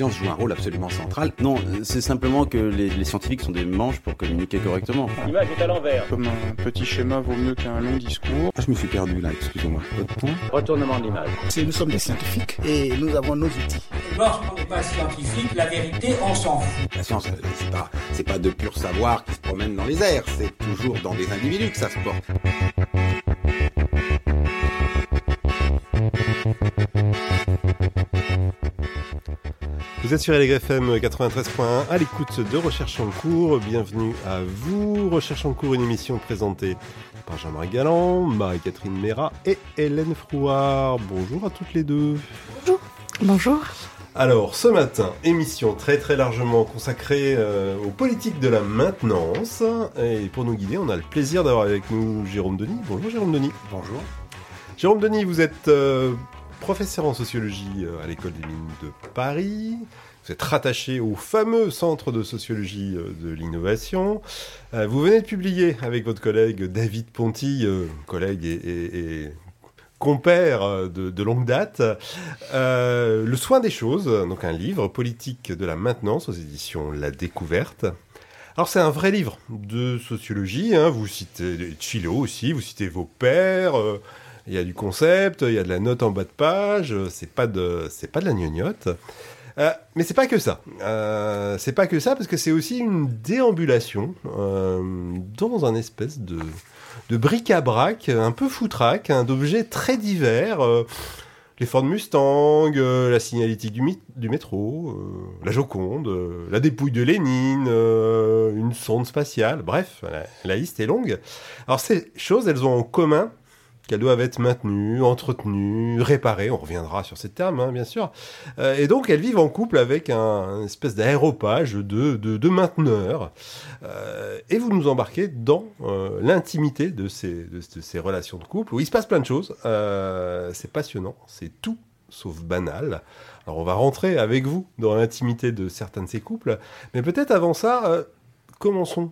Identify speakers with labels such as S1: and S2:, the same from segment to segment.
S1: science joue un rôle absolument central. Non, c'est simplement que les, scientifiques sont des manches pour communiquer correctement.
S2: L'image est à l'envers.
S3: Comme un petit schéma vaut mieux qu'un long discours.
S1: Ah, je me suis perdu là, excusez-moi. Votre point
S2: Retournement de l'image.
S4: Nous sommes des scientifiques et nous avons nos outils.
S5: Lorsqu'on n'est pas scientifique, la vérité, on s'en fout.
S1: La science, c'est pas, c'est pas de pur savoir qui se promène dans les airs, c'est toujours dans des individus que ça se porte.
S6: Vous êtes sur LGFM 93.1 à l'écoute de Recherche en cours. Bienvenue à vous. Recherche en cours, une émission présentée par Jean-Marie Galland, Marie-Catherine Mera et Hélène Frouard. Bonjour à toutes les deux.
S7: Bonjour. Bonjour.
S6: Alors, ce matin, émission très très largement consacrée euh, aux politiques de la maintenance. Et pour nous guider, on a le plaisir d'avoir avec nous Jérôme Denis. Bonjour Jérôme Denis.
S8: Bonjour.
S6: Jérôme Denis, vous êtes euh, professeur en sociologie euh, à l'école des mines de Paris. Vous êtes rattaché au fameux centre de sociologie euh, de l'innovation. Euh, vous venez de publier avec votre collègue David Ponty, collègue et, compère de, longue date, Le soin des choses, donc un livre politique de la maintenance aux éditions La Découverte. Alors c'est un vrai livre de sociologie, hein. vous citez Chilo aussi, vous citez vos pères, il y a du concept, il y a de la note en bas de page, c'est pas de, c'est pas de la gnognotte. Euh, mais c'est pas que ça. Euh, c'est pas que ça parce que c'est aussi une déambulation euh, dans un espèce de, de bric-à-brac un peu foutraque, hein, d'objets très divers. les Ford Mustang, la signalétique du, métro, la Joconde, la dépouille de Lénine, une sonde spatiale, bref, la, la liste est longue. Alors ces choses, elles ont en commun qu'elles doivent être maintenues, entretenues, réparées. On reviendra sur ces termes, hein, bien sûr. Euh, et donc, elles vivent en couple avec un, espèce d'aéropage de, mainteneurs. Euh, et vous nous embarquez dans euh, l'intimité de ces, de, ces relations de couple, où il se passe plein de choses. c'est passionnant, c'est tout sauf banal. Alors, on va rentrer avec vous dans l'intimité de certains de ces couples. Mais peut-être avant ça, commençons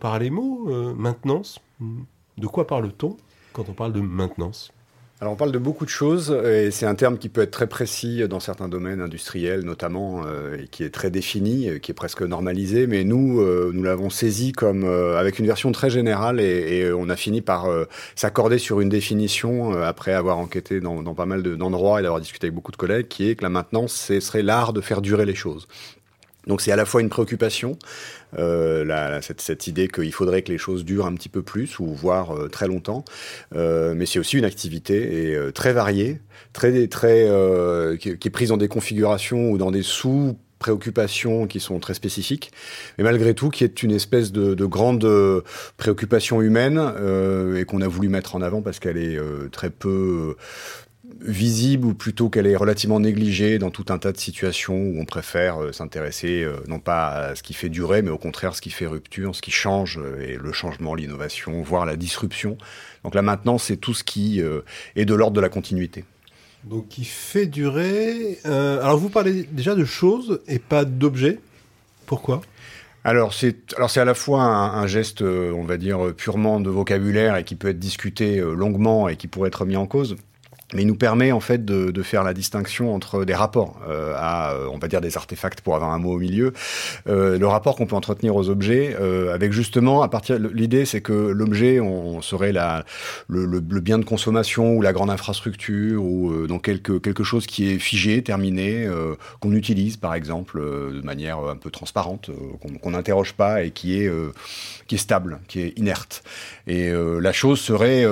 S6: par les mots maintenance. De quoi parle-t-on? Quand on parle de maintenance
S8: alors on parle de beaucoup de choses et c'est un terme qui peut être très précis dans certains domaines industriels notamment euh, et qui est très défini, euh, qui est presque normalisé. Mais nous, euh, nous l'avons saisi comme avec une version très générale et, on a fini par s'accorder sur une définition après avoir enquêté dans, pas mal d'endroits et d'avoir discuté avec beaucoup de collègues, qui est que la maintenance, ce serait l'art de faire durer les choses. Donc c'est à la fois une préoccupation, euh, la, cette, cette, idée qu'il faudrait que les choses durent un petit peu plus ou voire euh, très longtemps, euh, mais c'est aussi une activité et, euh, très variée, très très euh, qui, qui, est prise dans des configurations ou dans des sous préoccupations qui sont très spécifiques, mais malgré tout qui est une espèce de, de grande préoccupation humaine et qu'on a voulu mettre en avant parce qu'elle est très peu visible ou plutôt qu'elle est relativement négligée dans tout un tas de situations où on préfère euh, s'intéresser euh, non pas à ce qui fait durer, mais au contraire ce qui fait rupture, ce qui change, euh, et le changement, l'innovation, voire la disruption. Donc là maintenant, c'est tout ce qui est de l'ordre de la continuité.
S6: Donc qui fait durer. alors vous parlez déjà de choses et pas d'objets. Pourquoi?
S8: Alors c'est alors c'est à la fois un, un, geste, on va dire purement de vocabulaire et qui peut être discuté longuement et qui pourrait être mis en cause mais il nous permet en fait de, de faire la distinction entre des rapports euh, à, on va dire, des artefacts pour avoir un mot au milieu, euh, le rapport qu'on peut entretenir aux objets, euh, avec justement, à partir, l'idée c'est que l'objet, on, serait la, le, le, le, bien de consommation ou la grande infrastructure ou euh, donc quelque quelque chose qui est figé, terminé, euh, qu'on utilise par exemple de manière un peu transparente, qu'on n'interroge pas et qui est qui est stable, qui est inerte. Et la chose serait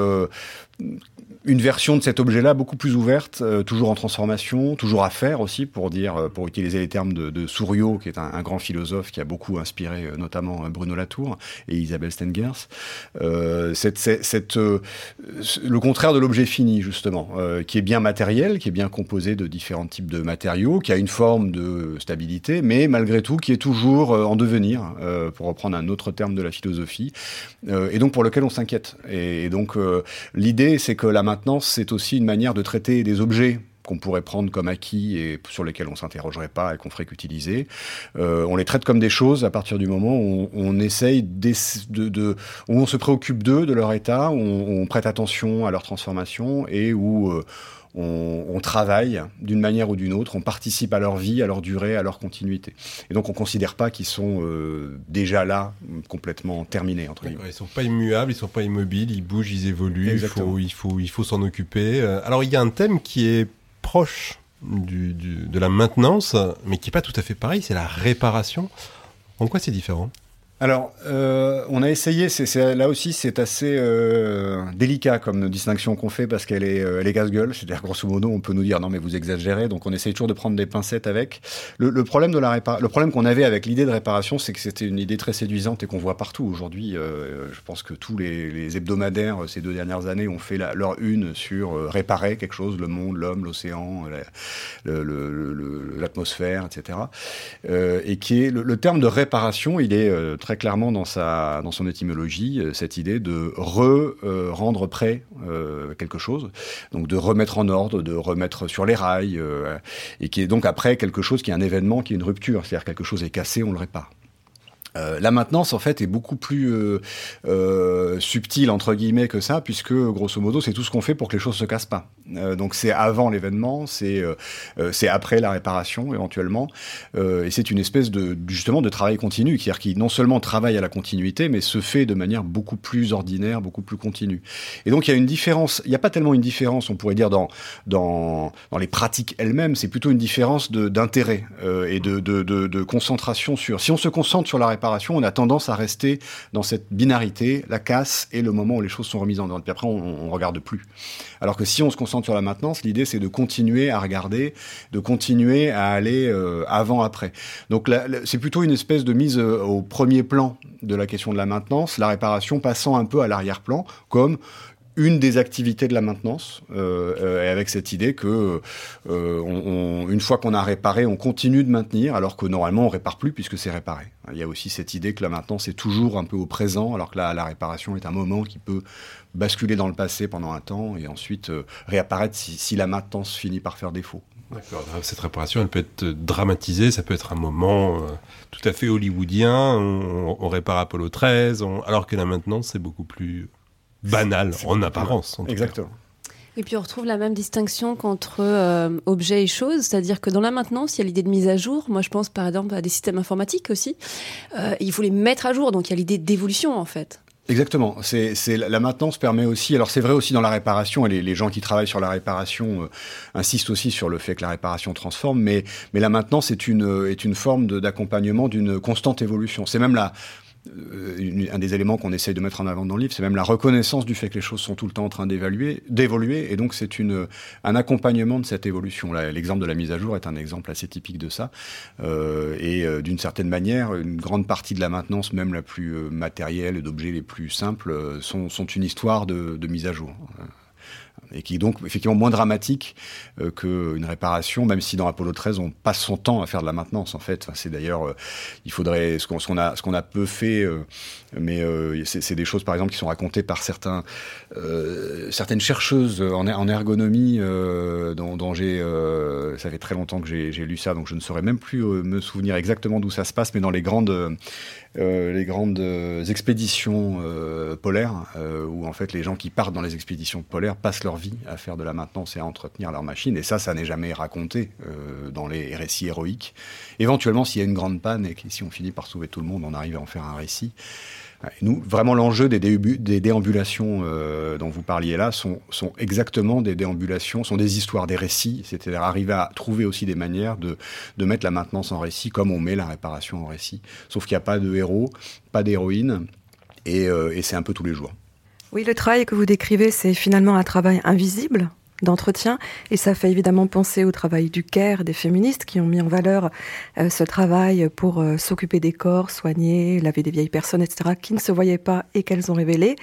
S8: une version de cet objet-là beaucoup plus ouverte, euh, toujours en transformation, toujours à faire aussi, pour dire, euh, pour utiliser les termes de, de Souriau, qui est un, grand philosophe qui a beaucoup inspiré euh, notamment Bruno Latour et Isabelle Stengers. cette, le contraire de l'objet fini justement, qui est bien matériel, qui est bien composé de différents types de matériaux, qui a une forme de stabilité, mais malgré tout qui est toujours en devenir, pour reprendre un autre terme de la philosophie, et donc pour lequel on s'inquiète. Et, et, donc l'idée, c'est que la maintenance, c'est aussi une manière de traiter des objets qu'on pourrait prendre comme acquis et sur lesquels on s'interrogerait pas et qu'on ferait qu'utiliser. Euh, on les traite comme des choses à partir du moment où on, essaye de, où on se préoccupe d'eux, de leur état, où on, on, prête attention à leur transformation et où euh, on, on travaille d'une manière ou d'une autre, on participe à leur vie, à leur durée, à leur continuité. Et donc on considère pas qu'ils sont euh, déjà là, complètement terminés entre guillemets.
S6: Ils sont pas immuables, ils sont pas immobiles, ils bougent, ils évoluent. Il faut, il faut, il faut s'en occuper. Euh, Alors il y a un thème qui est proche du, du- de la maintenance, mais qui est pas tout à fait pareil. C'est la réparation. En quoi c'est différent?
S8: Alors, euh, on a essayé, c'est- là aussi c'est assez euh, délicat comme distinction qu'on fait parce qu'elle est, euh, elle est casse-gueule. C'est-à-dire, grosso modo, on peut nous dire non mais vous exagérez, donc on essaye toujours de prendre des pincettes avec. Le, le problème de la répa- le problème qu'on avait avec l'idée de réparation, c'est que c'était une idée très séduisante et qu'on voit partout aujourd'hui. Euh, je pense que tous les, les hebdomadaires euh, ces deux dernières années ont fait leur une sur euh, réparer quelque chose, le monde, l'homme, l'océan, l'atmosphère, etc. Et qui est le, le terme de réparation, il est euh, très clairement dans sa dans son étymologie euh, cette idée de re euh, rendre prêt euh, quelque chose, donc de remettre en ordre, de remettre sur les rails, et qui est donc après quelque chose qui est un événement, qui est une rupture, c'est-à-dire quelque chose est cassé, on le répare. Euh, la maintenance, en fait, est beaucoup plus euh, euh, subtile entre guillemets que ça, puisque grosso modo, c'est tout ce qu'on fait pour que les choses se cassent pas. Donc c'est avant l'événement, c'est c'est après la réparation éventuellement, et c'est une espèce de justement de travail continu, c'est-à-dire qui non seulement travaille à la continuité, mais se fait de manière beaucoup plus ordinaire, beaucoup plus continue. Et donc il y a une différence. Il n'y a pas tellement une différence, on pourrait dire dans dans dans les pratiques elles-mêmes, c'est plutôt une différence d'intérêt et de, de de de concentration sur. Si on se concentre sur la réparation, on a tendance à rester dans cette binarité, la casse et le moment où les choses sont remises en ordre. Puis après, on, on regarde plus. Alors que si on se concentre sur la maintenance, l'idée c'est de continuer à regarder, de continuer à aller euh, avant-après. Donc là, là, c'est plutôt une espèce de mise euh, au premier plan de la question de la maintenance, la réparation passant un peu à l'arrière-plan, comme une des activités de la maintenance, euh, euh, et avec cette idée que euh, une fois qu'on a réparé, on continue de maintenir, alors que normalement on répare plus puisque c'est réparé. Il y a aussi cette idée que la maintenance est toujours un peu au présent, alors que la, la réparation est un moment qui peut basculer dans le passé pendant un temps et ensuite euh, réapparaître si, la maintenance finit par faire défaut.
S6: Cette réparation, elle peut être dramatisée. Ça peut être un moment tout à fait hollywoodien. On, répare Apollo 13, on- alors que la maintenance, c'est beaucoup plus banal en apparence. en tout cas.
S8: Exactement.
S7: Et puis on retrouve la même distinction qu'entre euh, objet et chose, c'est-à-dire que dans la maintenance, il y a l'idée de mise à jour. Moi, je pense par exemple à des systèmes informatiques aussi. Euh, il faut les mettre à jour, donc il y a l'idée d'évolution en fait.
S8: Exactement. C'est, c'est la maintenance permet aussi. Alors c'est vrai aussi dans la réparation. Et les, les gens qui travaillent sur la réparation euh, insistent aussi sur le fait que la réparation transforme. Mais mais la maintenance est une est une forme de, d'accompagnement d'une constante évolution. C'est même la euh, un des éléments qu'on essaye de mettre en avant dans le livre, c'est même la reconnaissance du fait que les choses sont tout le temps en train d'évoluer, et donc c'est un accompagnement de cette évolution. L'exemple de la mise à jour est un exemple assez typique de ça, Euh, et euh, d'une certaine manière, une grande partie de la maintenance, même la plus euh, matérielle, et d'objets les plus simples, euh, sont, une histoire de mise à jour. Et qui est donc effectivement moins dramatique euh, qu'une réparation, même si dans Apollo 13 on passe son temps à faire de la maintenance en fait. C'est d'ailleurs, euh, il faudrait ce qu'on a ce qu'on a peu fait, euh, mais c'est des choses par exemple qui sont racontées par certaines chercheuses en, er- ergonomie dont, j'ai ça fait très longtemps que j'ai lu ça, donc je ne saurais même plus me souvenir exactement d'où ça se passe, mais dans les grandes euh, les grandes euh, expéditions euh, polaires, où en fait les gens qui partent dans les expéditions polaires passent leur vie à faire de la maintenance et à entretenir leur machine. Et ça, ça n'est jamais raconté dans les récits héroïques. Éventuellement, s'il y a une grande panne et si on finit par sauver tout le monde, on arrive à en faire un récit. Et nous, vraiment, l'enjeu des, déambulations euh, dont vous parliez là sont, exactement des déambulations, sont des histoires, des récits, c'est-à-dire arriver à trouver aussi des manières de, mettre la maintenance en récit comme on met la réparation en récit. Sauf qu'il n'y a pas de héros, pas d'héroïne, euh, et c'est un peu tous les jours.
S9: Oui, le travail que vous décrivez, c'est finalement un travail invisible d'entretien et ça fait évidemment penser au travail du CARE, des féministes qui ont mis en valeur euh, ce travail pour euh, s'occuper des corps, soigner, laver des vieilles personnes, etc., qui ne se voyaient pas et qu'elles ont révélé.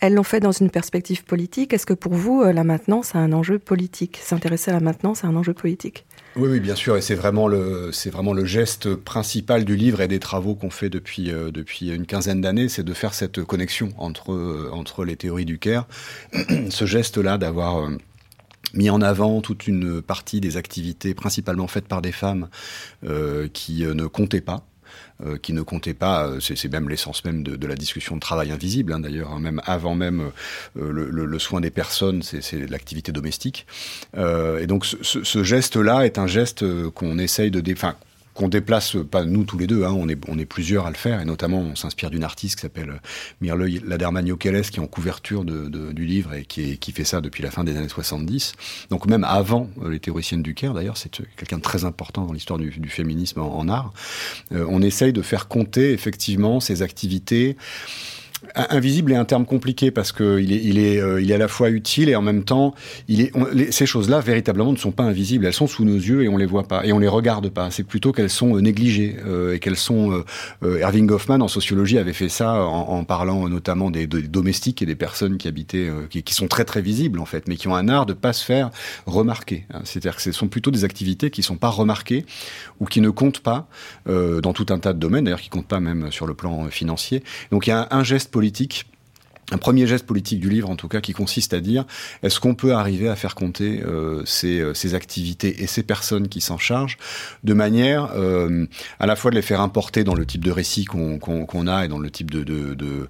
S9: Elles l'ont fait dans une perspective politique. Est-ce que pour vous, euh, la maintenance a un enjeu politique? S'intéresser à la maintenance a un enjeu politique?
S8: Oui, oui, bien sûr, et c'est vraiment le, c'est vraiment le geste principal du livre et des travaux qu'on fait depuis depuis une quinzaine d'années, c'est de faire cette connexion entre entre les théories du Caire, ce geste-là d'avoir mis en avant toute une partie des activités principalement faites par des femmes euh, qui euh, ne comptaient pas qui ne comptait pas, c'est même l'essence même de, la discussion de travail invisible, hein, d'ailleurs, hein, même avant même le, soin des personnes, c'est l'activité domestique. et donc ce, geste-là est un geste qu'on essaye de... Enfin, qu'on déplace, pas nous tous les deux, hein, on, est, on est plusieurs à le faire, et notamment on s'inspire d'une artiste qui s'appelle euh, Mirle Laderman-Yokeles, qui est en couverture de, du livre et qui, qui fait ça depuis la fin des années 70. Donc même avant euh, les théoriciennes du Caire, d'ailleurs, c'est euh, quelqu'un de très important dans l'histoire du, féminisme en, art. on essaye de faire compter effectivement ces activités Invisible est un terme compliqué parce qu'il est, il est, euh, il est à la fois utile et en même temps, il est, ces choses-là véritablement ne sont pas invisibles. Elles sont sous nos yeux et on les voit pas et on les regarde pas. C'est plutôt qu'elles sont euh, négligées euh, et qu'elles sont. Erving Goffman en sociologie avait fait ça en, parlant notamment des, domestiques et des personnes qui habitaient, qui, sont très très visibles en fait, mais qui ont un art de pas se faire remarquer. Hein. C'est-à-dire que ce sont plutôt des activités qui sont pas remarquées ou qui ne comptent pas dans tout un tas de domaines, d'ailleurs qui comptent pas même sur le plan financier. Donc il y a un geste politique un premier geste politique du livre, en tout cas, qui consiste à dire est-ce qu'on peut arriver à faire compter euh, ces, euh, ces, activités et ces personnes qui s'en chargent de manière euh, à la fois de les faire importer dans le type de récit qu'on a et dans le type de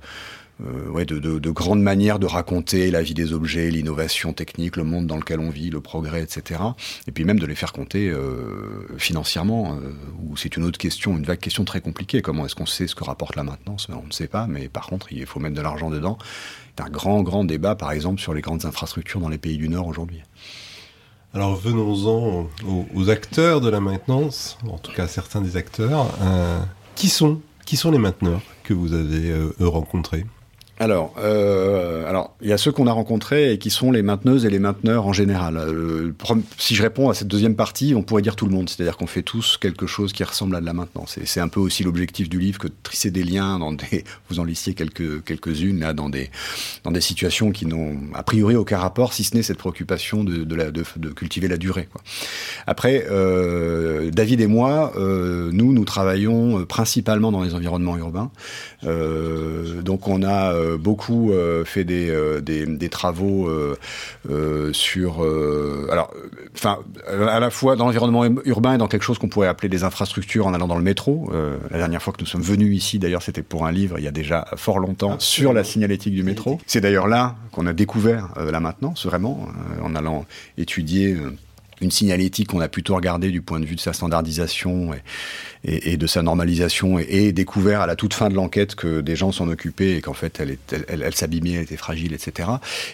S8: euh, de, de, de, grandes manières de raconter la vie des objets, l'innovation technique, le monde dans lequel on vit, le progrès, etc. Et puis même de les faire compter euh, financièrement, euh, c'est une autre question, une vague question très compliquée. Comment est-ce qu'on sait ce que rapporte la maintenance? On ne sait pas, mais par contre, il faut mettre de l'argent dedans. C'est un grand, grand débat, par exemple, sur les grandes infrastructures dans les pays du Nord aujourd'hui.
S6: Alors venons-en aux, aux, acteurs de la maintenance, en tout cas certains des acteurs. Euh, qui sont qui sont les mainteneurs que vous avez rencontrés?
S8: Alors, euh, alors, il y a ceux qu'on a rencontrés et qui sont les mainteneuses et les mainteneurs en général. Euh, si je réponds à cette deuxième partie, on pourrait dire tout le monde, c'est-à-dire qu'on fait tous quelque chose qui ressemble à de la maintenance. Et c'est un peu aussi l'objectif du livre que de trisser des liens dans des, vous en listiez quelques quelques-unes là dans des dans des situations qui n'ont a priori aucun rapport, si ce n'est cette préoccupation de de, cultiver la durée. Après, euh, David et moi, nous nous travaillons principalement dans les environnements urbains. Donc on a beaucoup euh, fait des, euh, des, des travaux sur, alors, enfin, à la fois dans l'environnement urbain et dans quelque chose qu'on pourrait appeler des infrastructures en allant dans le métro. la dernière fois que nous sommes venus ici, d'ailleurs, c'était pour un livre il y a déjà fort longtemps sur la signalétique du métro. C'est d'ailleurs là qu'on a découvert la maintenance, vraiment, en allant étudier une signalétique qu'on a plutôt regardé du point de vue de sa standardisation et, et, et de sa normalisation et, et, découvert à la toute fin de l'enquête que des gens s'en occupaient et qu'en fait elle, elle, elle, elle s'abîmait, elle était fragile, etc.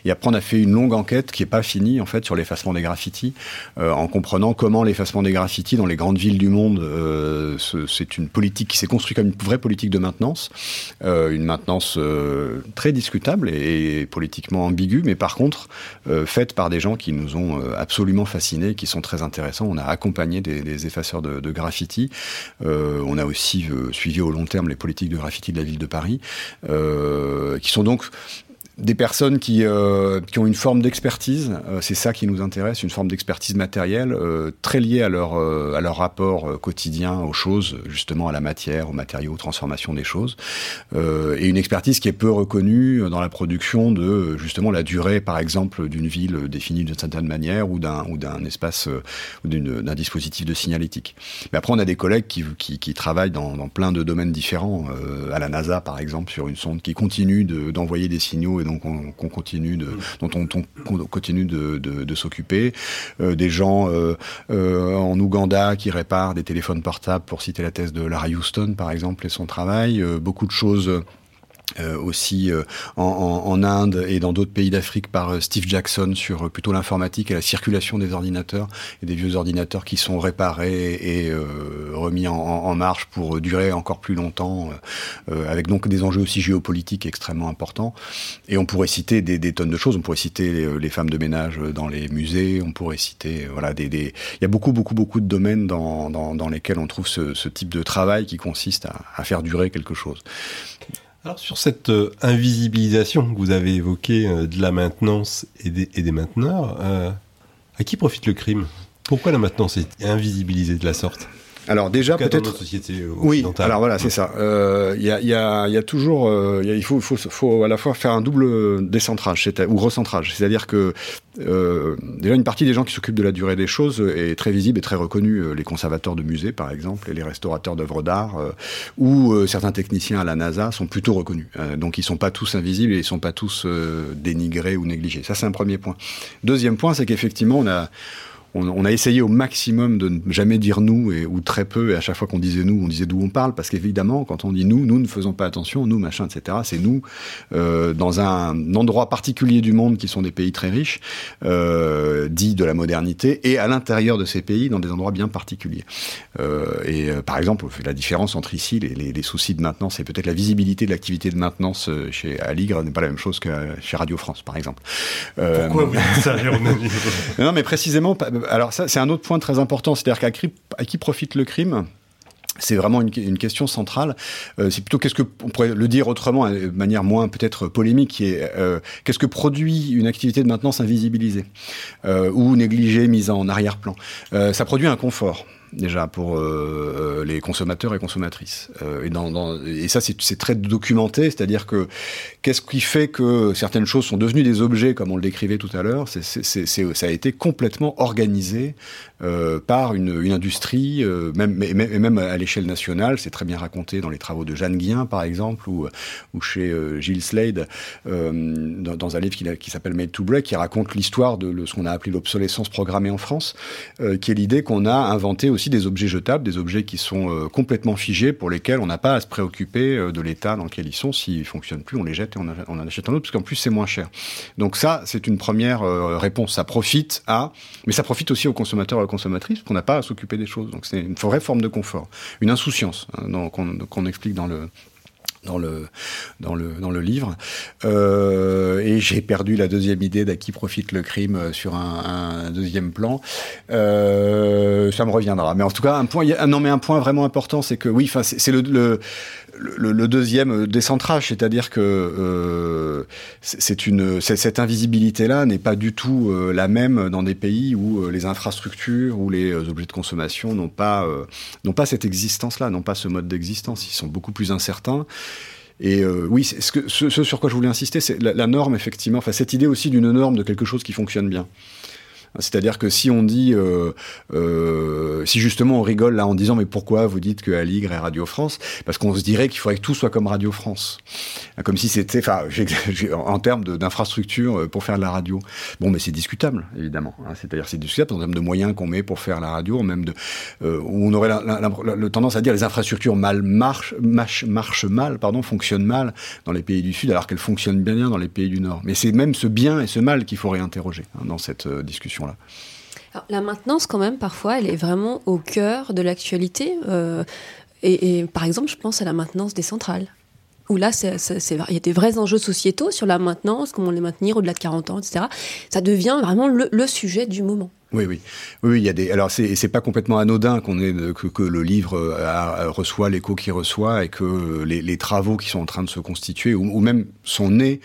S8: Et après on a fait une longue enquête qui est pas finie en fait sur l'effacement des graffitis, euh, en comprenant comment l'effacement des graffitis dans les grandes villes du monde, euh, c'est une politique qui s'est construite comme une vraie politique de maintenance, euh, une maintenance euh, très discutable et, politiquement ambiguë, mais par contre euh, faite par des gens qui nous ont euh, absolument fascinés, qui sont très intéressants. On a accompagné des, des effaceurs de, de graffitis. Euh, on a aussi euh, suivi au long terme les politiques de graffiti de la ville de Paris, euh, qui sont donc des personnes qui, euh, qui ont une forme d'expertise, euh, c'est ça qui nous intéresse, une forme d'expertise matérielle euh, très liée à leur, à leur rapport quotidien aux choses, justement à la matière, aux matériaux, aux transformations des choses, et une expertise qui est peu reconnue dans la production de justement la durée, par exemple, d'une ville définie d'une certaine manière ou d'un espace ou d'un dispositif de signalétique. Mais après, on a des collègues qui, qui, travaillent dans, dans, plein de domaines différents, à la NASA par exemple, sur une sonde qui continue d'envoyer des signaux et donc on, on continue de, dont on, on continue de, de, de s'occuper. Euh, des gens euh, euh, en Ouganda qui réparent des téléphones portables, pour citer la thèse de Larry Houston par exemple et son travail. Beaucoup de choses euh, aussi euh, en, en, Inde et dans d'autres pays d'Afrique par euh, Steve Jackson sur euh, plutôt l'informatique et la circulation des ordinateurs et des vieux ordinateurs qui sont réparés et euh, remis en, en, marche pour durer encore plus longtemps, avec donc des enjeux aussi géopolitiques extrêmement importants. Et on pourrait citer des, des tonnes de choses. On pourrait citer les, les, femmes de ménage dans les musées. On pourrait citer voilà des, des... il y a beaucoup beaucoup beaucoup de domaines dans, dans, dans lesquels on trouve ce, ce, type de travail qui consiste à, à faire durer quelque chose.
S6: Alors sur cette euh, invisibilisation que vous avez évoquée euh, de la maintenance et des, mainteneurs, euh, à qui profite le crime? Pourquoi la maintenance est invisibilisée de la sorte?
S8: Alors déjà
S6: Peut-être
S8: Oui, alors voilà, c'est ça. Euh, Il y, a, il y, a, y a toujours, euh, il y a- il faut, faut, faut à la fois faire un double décentrage ou recentrage. C'est-à-dire que euh, déjà une partie des gens qui s'occupent de la durée des choses est très visible et très reconnue. Euh, Les conservateurs de musées, par exemple, et les restaurateurs d'œuvres d'art, euh, ou euh, certains techniciens à la NASA sont plutôt reconnus. Euh, donc ils sont pas tous invisibles et ils sont pas tous euh, dénigrés ou négligés. Ça c'est un premier point. Deuxième point, c'est qu'effectivement on a on, on a essayé au maximum de ne jamais dire nous et, ou très peu, et à chaque fois qu'on disait nous, on disait d'où on parle, parce qu'évidemment, quand on dit nous, nous ne faisons pas attention, nous, machin, etc., c'est nous, euh, dans un endroit particulier du monde qui sont des pays très riches, euh, dits de la modernité, et à l'intérieur de ces pays, dans des endroits bien particuliers. Euh, et euh, par exemple, la différence entre ici, les, les, les soucis de maintenance, et peut-être la visibilité de l'activité de maintenance chez Aligre n'est pas la même chose que chez Radio France, par exemple.
S6: Pourquoi vous dites ça,
S8: non, mais précisément, alors ça, c'est un autre point très important, c'est-à-dire qu'à qui, à qui profite le crime? C'est vraiment une, question centrale. Euh, c'est plutôt qu'est-ce que on pourrait le dire autrement, euh, de manière moins peut-être polémique, euh, qu'est-ce que produit une activité de maintenance invisibilisée ou négligée, mise en arrière-plan? Ça produit un confort déjà pour euh, les consommateurs et consommatrices. Euh, et, ça, c'est très documenté, c'est-à-dire que qu'est-ce qui fait que certaines choses sont devenues des objets, comme on le décrivait tout à l'heure Ça a été complètement organisé euh, par une, industrie, euh, même, et même, à l'échelle nationale. C'est très bien raconté dans les travaux de Jeanne Guien, par exemple, ou, chez euh, Gilles Slade, euh, dans, un livre qui, s'appelle Made to Break, qui raconte l'histoire de le- ce qu'on a appelé l'obsolescence programmée en France, euh, qui est l'idée qu'on a inventé aussi des objets jetables, des objets qui sont euh, complètement figés, pour lesquels on n'a pas à se préoccuper euh, de l'état dans lequel ils sont. S'ils fonctionnent plus, on les jette et on, en achète un autre, parce qu'en plus c'est moins cher. Donc ça, c'est une première euh, réponse. Ça profite à, mais ça profite aussi aux consommateurs et aux consommatrices, parce qu'on n'a pas à s'occuper des choses. Donc c'est une vraie forme de confort, une insouciance hein, qu'on explique dans le dans le dans le dans le livre. Euh, et j'ai perdu la deuxième idée d'à qui profite le crime sur un, deuxième plan. Euh, ça me reviendra. Mais en tout cas un point non mais un point vraiment important c'est que oui c'est le le, le deuxième décentrage, c'est-à-dire que euh, cette invisibilité là n'est pas du tout euh, la même dans des pays où euh, les infrastructures ou les euh, objets de consommation n'ont pas euh, n'ont pas cette existence-là, n'ont pas ce mode d'existence. Ils sont beaucoup plus incertains. Et euh, oui, ce sur quoi je voulais insister, c'est la, la norme, effectivement. Enfin, cette idée aussi d'une norme de quelque chose qui fonctionne bien. C'est-à-dire que si on dit, euh, euh, si justement on rigole là en disant mais pourquoi vous dites que Aligre est Radio France? Parce qu'on se dirait qu'il faudrait que tout soit comme Radio France, comme si c'était, enfin, en termes d'infrastructure euh, pour faire de la radio. Bon, mais c'est discutable évidemment. hein. C'est-à-dire c'est discutable en termes de moyens qu'on met pour faire la radio, même de on aurait la, tendance à dire les infrastructures marchent, mal, fonctionnent mal dans les pays du Sud, alors qu'elles fonctionnent bien dans les pays du Nord. Mais c'est même ce bien et ce mal qu'il faut réinterroger hein, dans cette euh,
S7: la maintenance, quand même, parfois, elle est vraiment au cœur de l'actualité. euh, et, par exemple, je pense à la maintenance des centrales. Où là, il y a des vrais enjeux sociétaux sur la maintenance, comment les maintenir au-delà de 40 ans, etc. Ça devient vraiment le sujet du moment.
S8: Oui, oui, oui, il y a des. Alors, c'est c'est pas complètement anodin qu'on ait que, que le livre euh, a- a- reçoit l'écho qu'il reçoit et que les, les travaux qui sont en train de se constituer ou, même sont nés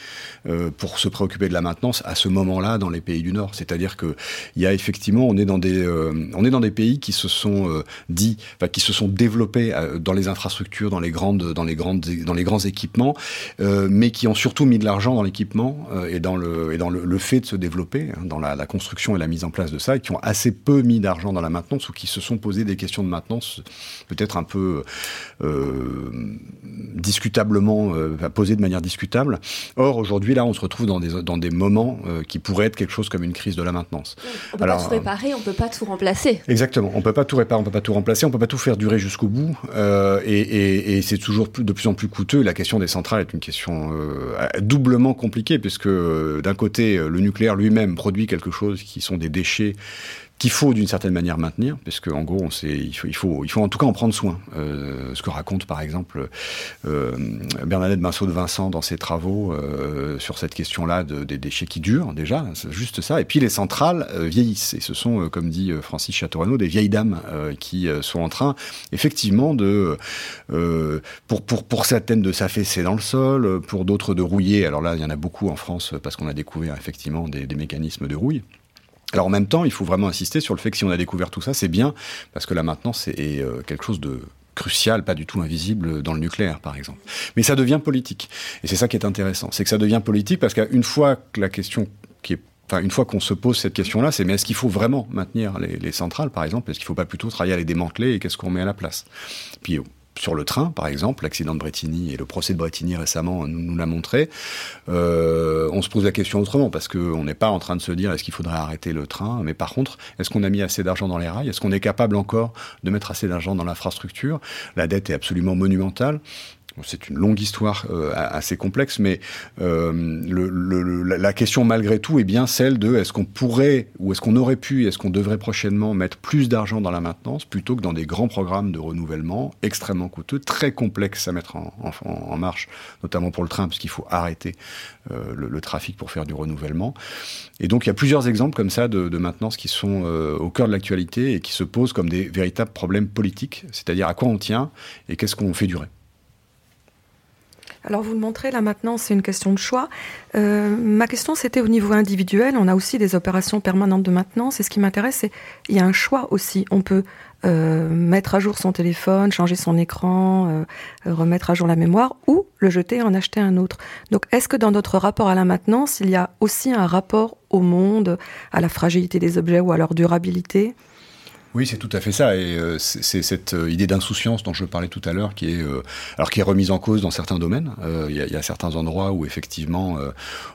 S8: euh, pour se préoccuper de la maintenance à ce moment-là dans les pays du Nord. C'est-à-dire que il y a effectivement, on est dans des, euh, on est dans des pays qui se sont euh, dit, enfin, qui se sont développés euh, dans les infrastructures, dans les grandes, dans les grandes, dans les grands équipements, euh, mais qui ont surtout mis de l'argent dans l'équipement euh, et dans le et dans le, fait de se développer, hein, dans la construction et la mise en place de ça, et qui ont assez peu mis d'argent dans la maintenance ou qui se sont posé des questions de maintenance peut-être un peu euh, discutablement euh, posées de manière discutable. Or aujourd'hui là, on se retrouve dans des dans des moments euh, qui pourraient être quelque chose comme une crise de la maintenance.
S7: On peut
S8: Alors,
S7: pas tout réparer, on peut pas tout remplacer.
S8: Exactement. On peut pas tout réparer, on peut pas tout remplacer, on peut pas tout faire durer jusqu'au bout, et, et, et c'est toujours plus, de plus en plus coûteux. La question des centrales est une question doublement compliquée puisque d'un côté, le nucléaire lui-même produit quelque chose qui sont des déchets qu'il faut d'une certaine manière maintenir, puisque en gros, il, faut, en tout cas en prendre soin. Euh, ce que raconte par exemple euh, Bernadette Binceau de Vincent dans ses travaux euh, sur cette question-là de, des déchets qui durent déjà, c'est juste ça. Et puis les centrales euh, vieillissent, et ce sont, comme dit Francis Château-Renaud, des vieilles dames qui sont en train effectivement de, pour, certaines de s'affaisser dans le sol, pour d'autres de rouiller. Alors là, il y en a beaucoup en France parce qu'on a découvert effectivement des mécanismes de rouille. Alors en même temps, il faut vraiment insister sur le fait que si on a découvert tout ça, c'est bien, parce que la maintenance est euh, quelque chose de crucial, pas du tout invisible dans le nucléaire, par exemple. Mais ça devient politique. Et c'est ça qui est intéressant. C'est que ça devient politique parce qu'une fois que la question qui est Enfin, une fois qu'on se pose cette question-là, c'est mais est-ce qu'il faut vraiment maintenir les, les centrales, par exemple? Est-ce qu'il ne faut pas plutôt travailler à les démanteler et qu'est-ce qu'on met à la place? Puis sur le train, par exemple, l'accident de Bretigny et le procès de Bretigny récemment nous, l'a montré, euh, on se pose la question autrement parce qu'on n'est pas en train de se dire est-ce qu'il faudrait arrêter le train, mais par contre, est-ce qu'on a mis assez d'argent dans les rails? Est-ce qu'on est capable encore de mettre assez d'argent dans l'infrastructure? La dette est absolument monumentale. C'est une longue histoire euh, assez complexe, mais euh, la question malgré tout est bien celle de est-ce qu'on pourrait ou est-ce qu'on aurait pu, est-ce qu'on devrait prochainement mettre plus d'argent dans la maintenance plutôt que dans des grands programmes de renouvellement extrêmement coûteux, très complexes à mettre en, marche, notamment pour le train, parce qu'il faut arrêter euh, le, trafic pour faire du renouvellement. Et donc il y a plusieurs exemples comme ça de, maintenance qui sont au cœur de l'actualité et qui se posent comme des véritables problèmes politiques, c'est-à-dire à quoi on tient et qu'est-ce qu'on fait durer.
S9: Alors vous le montrez là maintenant, c'est une question de choix. Euh, ma question c'était au niveau individuel, on a aussi des opérations permanentes de maintenance et ce qui m'intéresse c'est il y a un choix aussi. On peut euh, mettre à jour son téléphone, changer son écran, euh, remettre à jour la mémoire ou le jeter et en acheter un autre. Donc est-ce que dans notre rapport à la maintenance, il y a aussi un rapport au monde, à la fragilité des objets ou à leur durabilité?
S8: Oui, c'est tout à fait ça. Et euh, c'est cette euh, idée d'insouciance dont je parlais tout à l'heure qui est, euh, alors qui est remise en cause dans certains domaines. Il y, y, a certains endroits où effectivement,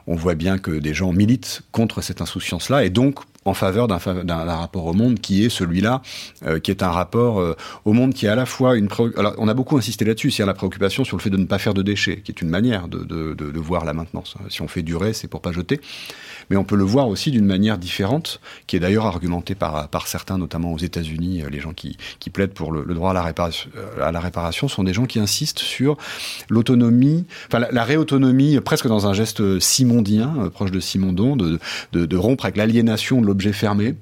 S8: on voit bien que des gens militent contre cette insouciance-là, et donc en faveur d'un rapport au monde qui est celui-là, euh, qui est un rapport euh, au monde qui est à la fois une alors on a beaucoup insisté là-dessus, c'est la préoccupation sur le fait de ne pas faire de déchets, qui est une manière de, voir la maintenance. Si on fait durer, c'est pour pas jeter, mais on peut le voir aussi d'une manière différente, qui est d'ailleurs argumentée par, certains, notamment aux États-Unis, les gens qui, qui plaident pour le, droit à la réparation, sont des gens qui insistent sur l'autonomie, enfin la, réautonomie presque dans un geste simondien, euh, proche de Simondon, de rompre avec l'aliénation de l'objet fermé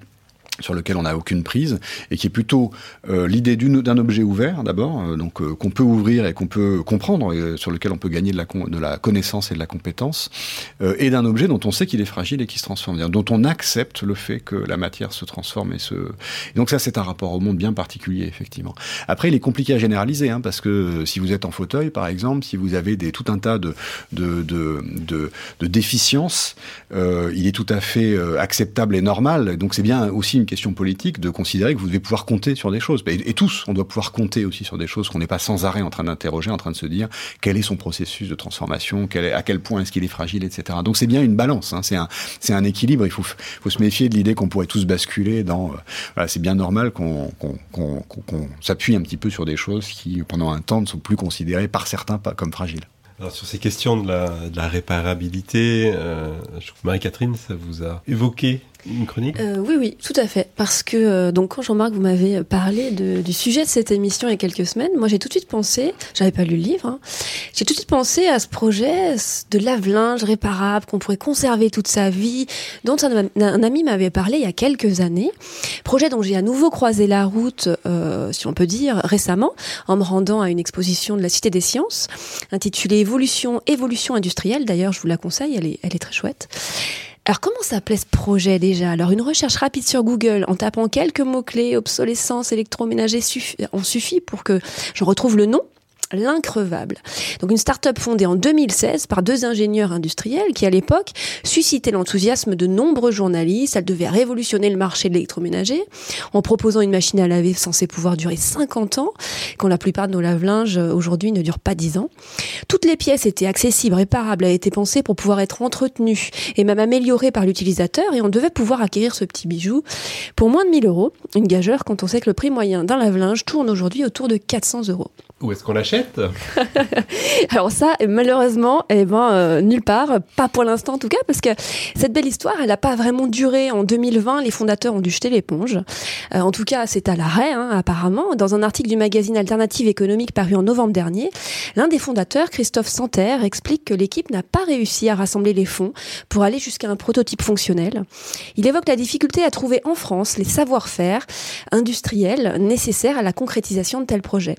S8: sur lequel on n'a aucune prise et qui est plutôt euh, l'idée d'un objet ouvert d'abord, euh, donc euh, qu'on peut ouvrir et qu'on peut comprendre, et sur lequel on peut gagner de la, de la connaissance et de la compétence, et d'un objet dont on sait qu'il est fragile et qui se transforme, dont on accepte le fait que la matière se transforme et se. Et donc ça, c'est un rapport au monde bien particulier effectivement. Après, il est compliqué à généraliser hein, parce que si vous êtes en fauteuil, par exemple, si vous avez des tout un tas de de de, de, de déficiences, il est tout à fait acceptable et normal. Donc c'est bien aussi une question politique de considérer que vous devez pouvoir compter sur des choses. Et, tous, on doit pouvoir compter aussi sur des choses qu'on n'est pas sans arrêt en train d'interroger, en train de se dire quel est son processus de transformation, à quel point est-ce qu'il est fragile, etc. Donc c'est bien une balance, hein, c'est un, équilibre. Il faut, se méfier de l'idée qu'on pourrait tous basculer dans. Euh, c'est bien normal qu'on, s'appuie un petit peu sur des choses qui, pendant un temps, ne sont plus considérées par certains comme fragiles.
S6: Alors sur ces questions de la, de la réparabilité, euh, Marie-Catherine, ça vous a évoqué
S7: euh, Oui, oui, tout à fait. Parce que euh, donc quand Jean-Marc vous m'avez parlé de, du sujet de cette émission il y a quelques semaines, moi j'ai tout de suite pensé, j'avais pas lu le livre, hein, j'ai tout de suite pensé à ce projet de lave-linge réparable qu'on pourrait conserver toute sa vie, dont un, un ami m'avait parlé il y a quelques années. Projet dont j'ai à nouveau croisé la route, euh, si on peut dire, récemment, en me rendant à une exposition de la Cité des Sciences, intitulée Évolution, évolution industrielle. D'ailleurs, je vous la conseille, elle est, elle est très chouette. Alors comment s'appelait ce projet déjà? Alors une recherche rapide sur Google en tapant quelques mots-clés, obsolescence, électroménager, suffi en suffit pour que je retrouve le nom l'increvable. Donc une start-up fondée en 2016 par deux ingénieurs industriels qui à l'époque suscitaient l'enthousiasme de nombreux journalistes. Elle devait révolutionner le marché de l'électroménager en proposant une machine à laver censée pouvoir durer 50 ans, quand la plupart de nos lave-linges aujourd'hui ne durent pas 10 ans. Toutes les pièces étaient accessibles, réparables, a été pensées pour pouvoir être entretenues et même améliorées par l'utilisateur et on devait pouvoir acquérir ce petit bijou pour moins de 1000 euros, une gageure quand on sait que le prix moyen d'un lave-linge tourne aujourd'hui autour de 400 euros.
S6: Où est-ce qu'on l'achète?
S7: Alors ça, malheureusement, eh ben, euh, nulle part, pas pour l'instant en tout cas, parce que cette belle histoire, elle n'a pas vraiment duré. En 2020, les fondateurs ont dû jeter l'éponge. Euh, en tout cas, c'est à l'arrêt, hein, apparemment. Dans un article du magazine Alternative économique paru en novembre dernier, l'un des fondateurs, Christophe Santerre, explique que l'équipe n'a pas réussi à rassembler les fonds pour aller jusqu'à un prototype fonctionnel. Il évoque la difficulté à trouver en France les savoir-faire industriels nécessaires à la concrétisation de tels projets.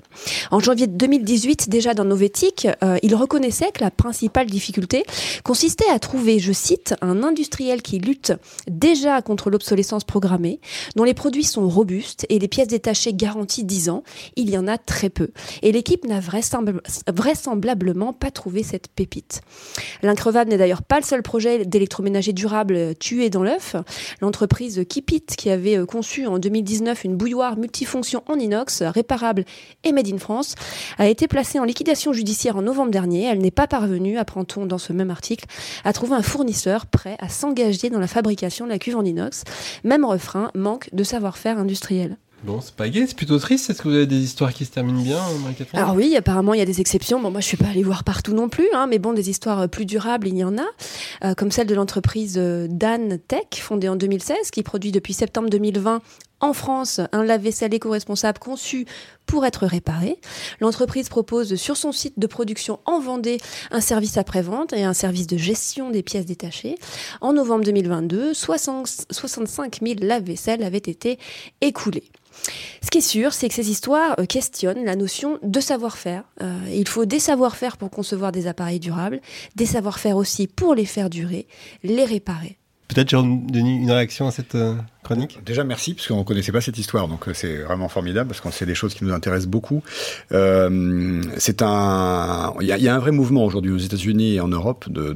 S7: En janvier 2019, 2018, déjà dans Novétique, euh, il reconnaissait que la principale difficulté consistait à trouver, je cite, un industriel qui lutte déjà contre l'obsolescence programmée, dont les produits sont robustes et les pièces détachées garanties 10 ans. Il y en a très peu. Et l'équipe n'a vraisemblablement pas trouvé cette pépite. L'increvable n'est d'ailleurs pas le seul projet d'électroménager durable tué dans l'œuf. L'entreprise Kipit, qui avait euh, conçu en 2019 une bouilloire multifonction en inox, réparable et made in France, a été placée en liquidation judiciaire en novembre dernier. Elle n'est pas parvenue, apprend-on dans ce même article, à trouver un fournisseur prêt à s'engager dans la fabrication de la cuve en inox. Même refrain, manque de savoir-faire industriel.
S6: Bon, c'est pas gay, c'est plutôt triste. Est-ce que vous avez des histoires qui se terminent bien,
S7: Marie-Catherine? Alors oui, apparemment il y a des exceptions. Bon, moi je suis pas allée voir partout non plus, hein, mais bon, des histoires plus durables, il y en a, euh, comme celle de l'entreprise euh, Dan Tech, fondée en 2016, qui produit depuis septembre 2020 en France un lave-vaisselle éco-responsable conçu pour être réparé. L'entreprise propose sur son site de production en Vendée un service après-vente et un service de gestion des pièces détachées. En novembre 2022, 65 000 lave-vaisselle avaient été écoulés. Ce qui est sûr, c'est que ces histoires euh, questionnent la notion de savoir-faire. Euh, il faut des savoir-faire pour concevoir des appareils durables, des savoir-faire aussi pour les faire durer, les réparer.
S6: Peut-être, une réaction à cette euh, chronique
S8: Déjà, merci, parce qu'on ne connaissait pas cette histoire, donc euh, c'est vraiment formidable, parce qu'on sait des choses qui nous intéressent beaucoup. Euh, c'est un, il y, a un vrai mouvement aujourd'hui aux États-Unis et en Europe de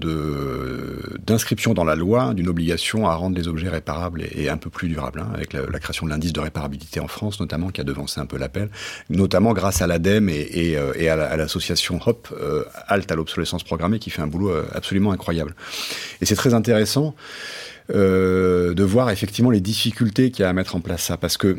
S8: d'inscription dans la loi d'une obligation à rendre les objets réparables et, un peu plus durables, hein, avec la, création de l'indice de réparabilité en France, notamment, qui a devancé un peu l'appel, notamment grâce à l'ADEME et, et, à l'association HOP, Halte à l'obsolescence programmée, qui fait un boulot absolument incroyable. Et c'est très intéressant euh, de voir effectivement les difficultés qu'il y a à mettre en place ça. Parce que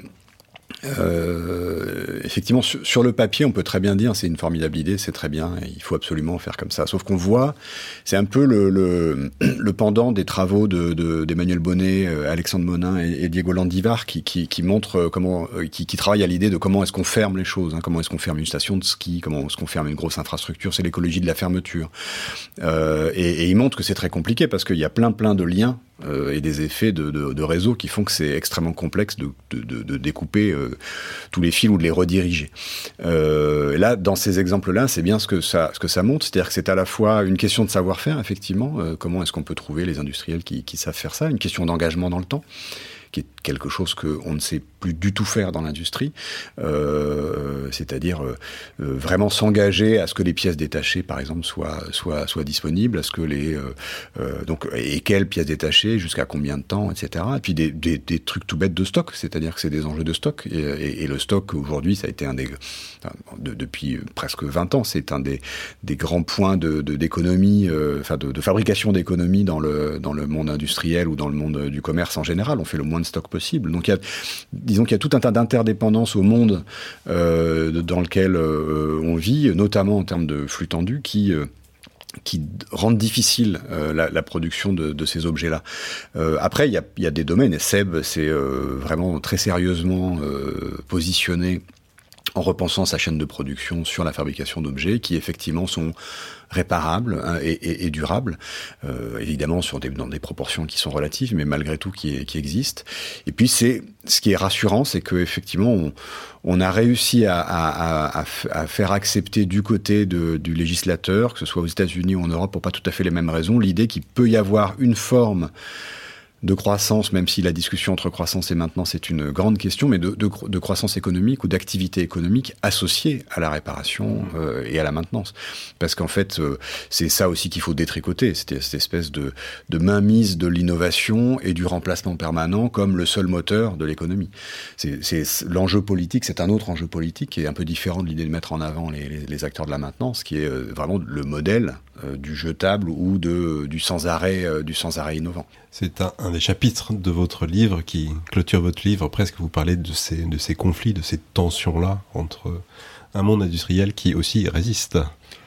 S8: euh, effectivement, sur, le papier, on peut très bien dire c'est une formidable idée, c'est très bien, il faut absolument faire comme ça. Sauf qu'on voit, c'est un peu le, pendant des travaux d'Emmanuel de, Bonnet, euh, Alexandre Monin et, Diego Landivar qui, montrent comment, euh, qui, qui travaillent à l'idée de comment est-ce qu'on ferme les choses, hein, comment est-ce qu'on ferme une station de ski, comment est-ce qu'on ferme une grosse infrastructure, c'est l'écologie de la fermeture. Et, et ils montrent que c'est très compliqué parce qu'il y a plein plein de liens et des effets de, de, réseau qui font que c'est extrêmement complexe de, découper tous les fils ou de les rediriger. Euh, là, dans ces exemples-là, c'est bien ce que ça, montre, c'est-à-dire que c'est à la fois une question de savoir-faire, effectivement, euh, comment est-ce qu'on peut trouver les industriels qui, qui savent faire ça, une question d'engagement dans le temps, qui est quelque chose qu'on ne sait du tout faire dans l'industrie, euh, c'est-à-dire euh, euh, vraiment s'engager à ce que les pièces détachées, par exemple, soient, soient, soient disponibles, à ce que les donc et quelles pièces détachées, jusqu'à combien de temps, etc. Et puis des, des, trucs tout bêtes de stock, c'est-à-dire que c'est des enjeux de stock et, le stock aujourd'hui, ça a été un des de, depuis presque 20 ans, c'est un des, des grands points de d'économie, enfin de, de, fabrication d'économie dans le dans le monde industriel ou dans le monde du commerce en général. On fait le moins de stock possible. Donc, il y a, disons qu'il y a tout un tas d'interdépendances au monde euh, dans lequel euh, on vit, notamment en termes de flux tendus, qui euh, rendent difficile la, production de, ces objets-là. Après, il y a, des domaines, et Seb s'est vraiment très sérieusement positionné en repensant sa chaîne de production sur la fabrication d'objets qui effectivement sont réparables hein, et, et, et, durables, euh, évidemment sur des, dans des proportions qui sont relatives, mais malgré tout qui, qui existent. Et puis c'est ce qui est rassurant, c'est que effectivement on, on, a réussi à, à, à, à, faire accepter du côté de, du législateur, que ce soit aux États-Unis ou en Europe, pour pas tout à fait les mêmes raisons, l'idée qu'il peut y avoir une forme de croissance, même si la discussion entre croissance et maintenance est une grande question, mais de, de, de croissance économique ou d'activité économique associée à la réparation euh, et à la maintenance. Parce qu'en fait, euh, c'est ça aussi qu'il faut détricoter, c'était cette espèce de, de mainmise de l'innovation et du remplacement permanent comme le seul moteur de l'économie. C'est l'enjeu politique, c'est un autre enjeu politique qui est un peu différent de l'idée de mettre en avant les, les, les, acteurs de la maintenance, qui est euh, vraiment le modèle du jetable ou de, du sans-arrêt euh, du sans-arrêt innovant.
S6: C'est un, un, des chapitres de votre livre qui clôture votre livre. Presque vous parlez de ces, de ces conflits, de ces tensions-là entre un monde industriel qui aussi résiste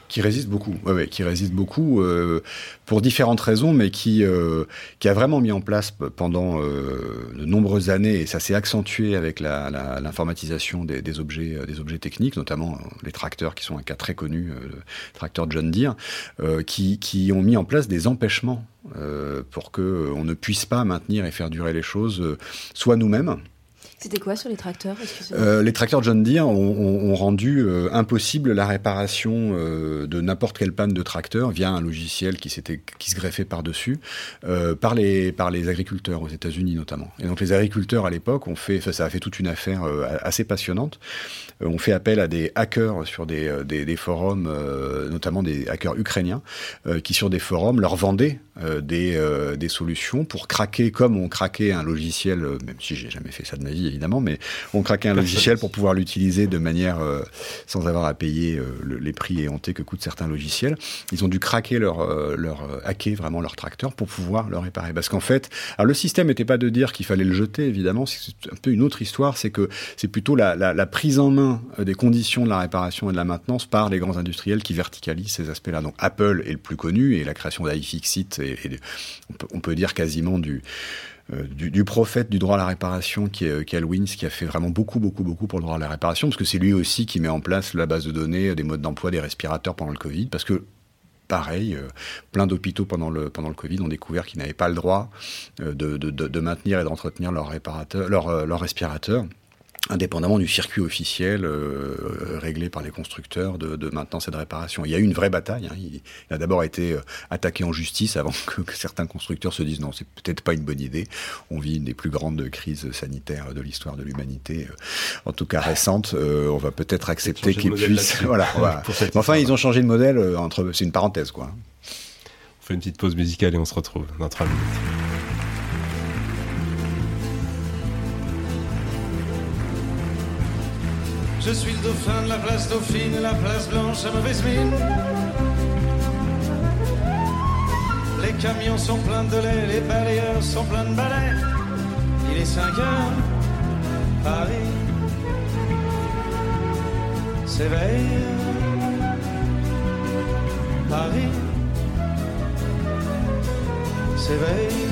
S8: qui résiste beaucoup, qui résiste beaucoup euh, pour différentes raisons, mais qui euh, qui a vraiment mis en place pendant euh, de nombreuses années et ça s'est accentué avec l'informatisation des, objets des objets techniques, notamment les tracteurs qui sont un cas très connu, le tracteur John Deere, qui qui ont mis en place des empêchements pour que on ne puisse pas maintenir et faire durer les choses, soit nous-mêmes
S7: C'était quoi sur les tracteurs
S8: euh, Les tracteurs John Deere ont, rendu euh, impossible la réparation euh, de n'importe quelle panne de tracteur via un logiciel qui, qui se greffait par-dessus par, les, par les agriculteurs aux États-Unis notamment. Et donc les agriculteurs à l'époque ont fait, ça, a fait toute une affaire assez passionnante. on fait appel à des hackers sur des, des forums, notamment des hackers ukrainiens, qui sur des forums leur vendaient des, des solutions pour craquer comme on craquait un logiciel, même si j'ai jamais fait ça de ma vie évidemment, mais on craquait un logiciel pour pouvoir l'utiliser de manière euh, sans avoir à payer euh, le, les prix éhontés que coûtent certains logiciels. Ils ont dû craquer leur, euh, leur hacker vraiment leur tracteur pour pouvoir le réparer. Parce qu'en fait, alors le système n'était pas de dire qu'il fallait le jeter, évidemment, c'est un peu une autre histoire, c'est que c'est plutôt la, la, la, prise en main des conditions de la réparation et de la maintenance par les grands industriels qui verticalisent ces aspects-là. Donc Apple est le plus connu et la création d'iFixit et, on, peut, dire quasiment du euh, du, prophète du droit à la réparation qui est Cal Wins, qui a fait vraiment beaucoup, beaucoup, beaucoup pour le droit à la réparation, parce que c'est lui aussi qui met en place la base de données des modes d'emploi des respirateurs pendant le Covid, parce que pareil, euh, plein d'hôpitaux pendant le, pendant le Covid ont découvert qu'ils n'avaient pas le droit euh, de, de, de, maintenir et d'entretenir leur, réparateur, leur, leur respirateur indépendamment du circuit officiel euh, réglé par les constructeurs de, de, maintenance et de réparation. Il y a eu une vraie bataille. Hein. Il, il, a d'abord été euh, attaqué en justice avant que, que certains constructeurs se disent non, c'est peut-être pas une bonne idée. On vit une des plus grandes crises sanitaires de l'histoire de l'humanité, euh, en tout cas récente. Euh, on va peut-être accepter qu'ils puissent. Voilà. voilà. enfin, ils ont changé de modèle entre. C'est une parenthèse, quoi.
S6: On fait une petite pause musicale et on se retrouve dans 3 minutes.
S10: Je suis le dauphin de la place Dauphine la place Blanche à mauvaise mine. Les camions sont pleins de lait, les balayeurs sont pleins de balais. Il est 5 heures, Paris s'éveille. Paris s'éveille.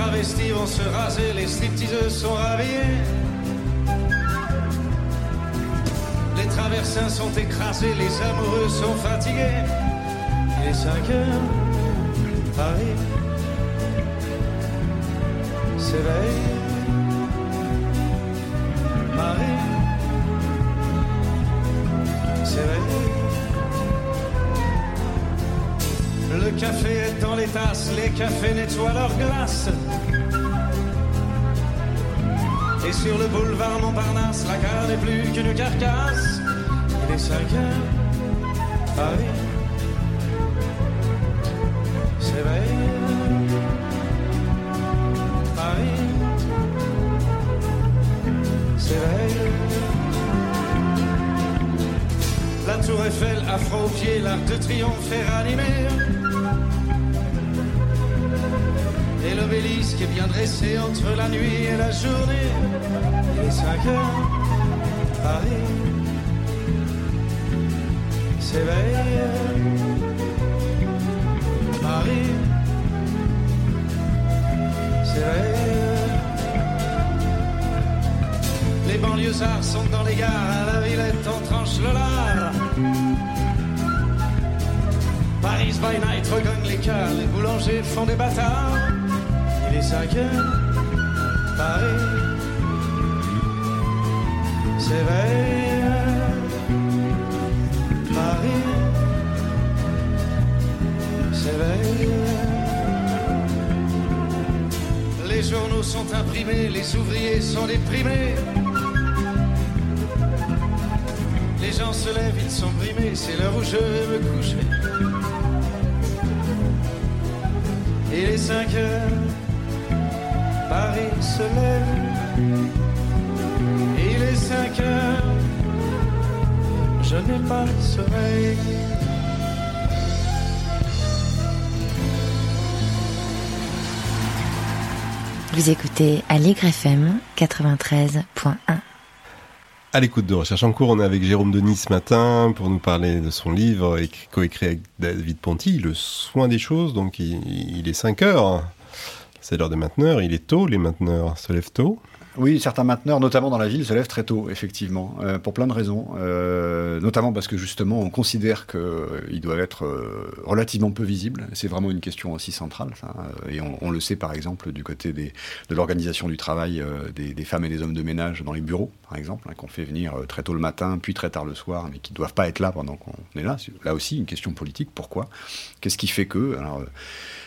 S10: Travestis vont se raser, les stripteaseuses sont rhabillées. Les traversins sont écrasés, les amoureux sont fatigués. Il 5 heures, Paris s'éveille. Paris s'éveille. Le café est dans les tasses, les cafés nettoient leurs glaces. Et sur le boulevard Montparnasse, la gare n'est plus qu'une carcasse. Il est 5 heures, Paris s'éveille. Paris s'éveille. La tour Eiffel, afro au pied, l'arc de triomphe est ranimé. Et l'obélisque est bien dressé entre la nuit et la journée. Il est 5 heures, Paris s'éveille. Paris s'éveille. Les banlieusards sont dans les gares, à la Villette on tranche le lard. Paris by night regagne les cœurs, les boulangers font des bâtards. 5 heures, Paris s'éveille. Paris s'éveille. Les journaux sont imprimés, les ouvriers sont déprimés. Les gens se lèvent, ils sont brimés, c'est l'heure où je vais me coucher. Il est 5 heures, Se lève. Il est 5 heures, je n'ai pas le sommeil.
S11: Vous écoutez Allegre FM 93.1.
S6: À l'écoute de Recherche en cours, on est avec Jérôme Denis ce matin pour nous parler de son livre coécrit avec David Ponty, Le soin des choses. Donc il, il est 5 heures. C'est l'heure des mainteneurs. Il est tôt, les mainteneurs se lèvent tôt.
S8: Oui, certains mainteneurs, notamment dans la ville, se lèvent très tôt, effectivement, euh, pour plein de raisons. Euh, notamment parce que justement, on considère qu'ils doivent être euh, relativement peu visibles. C'est vraiment une question aussi centrale. Ça. Et on, le sait, par exemple, du côté de l'organisation du travail des, femmes et des hommes de ménage dans les bureaux, par exemple, hein, qu'on fait venir très tôt le matin, puis très tard le soir, mais qui ne doivent pas être là pendant qu'on est là. Là aussi, une question politique. Pourquoi? Qu'est-ce qui fait que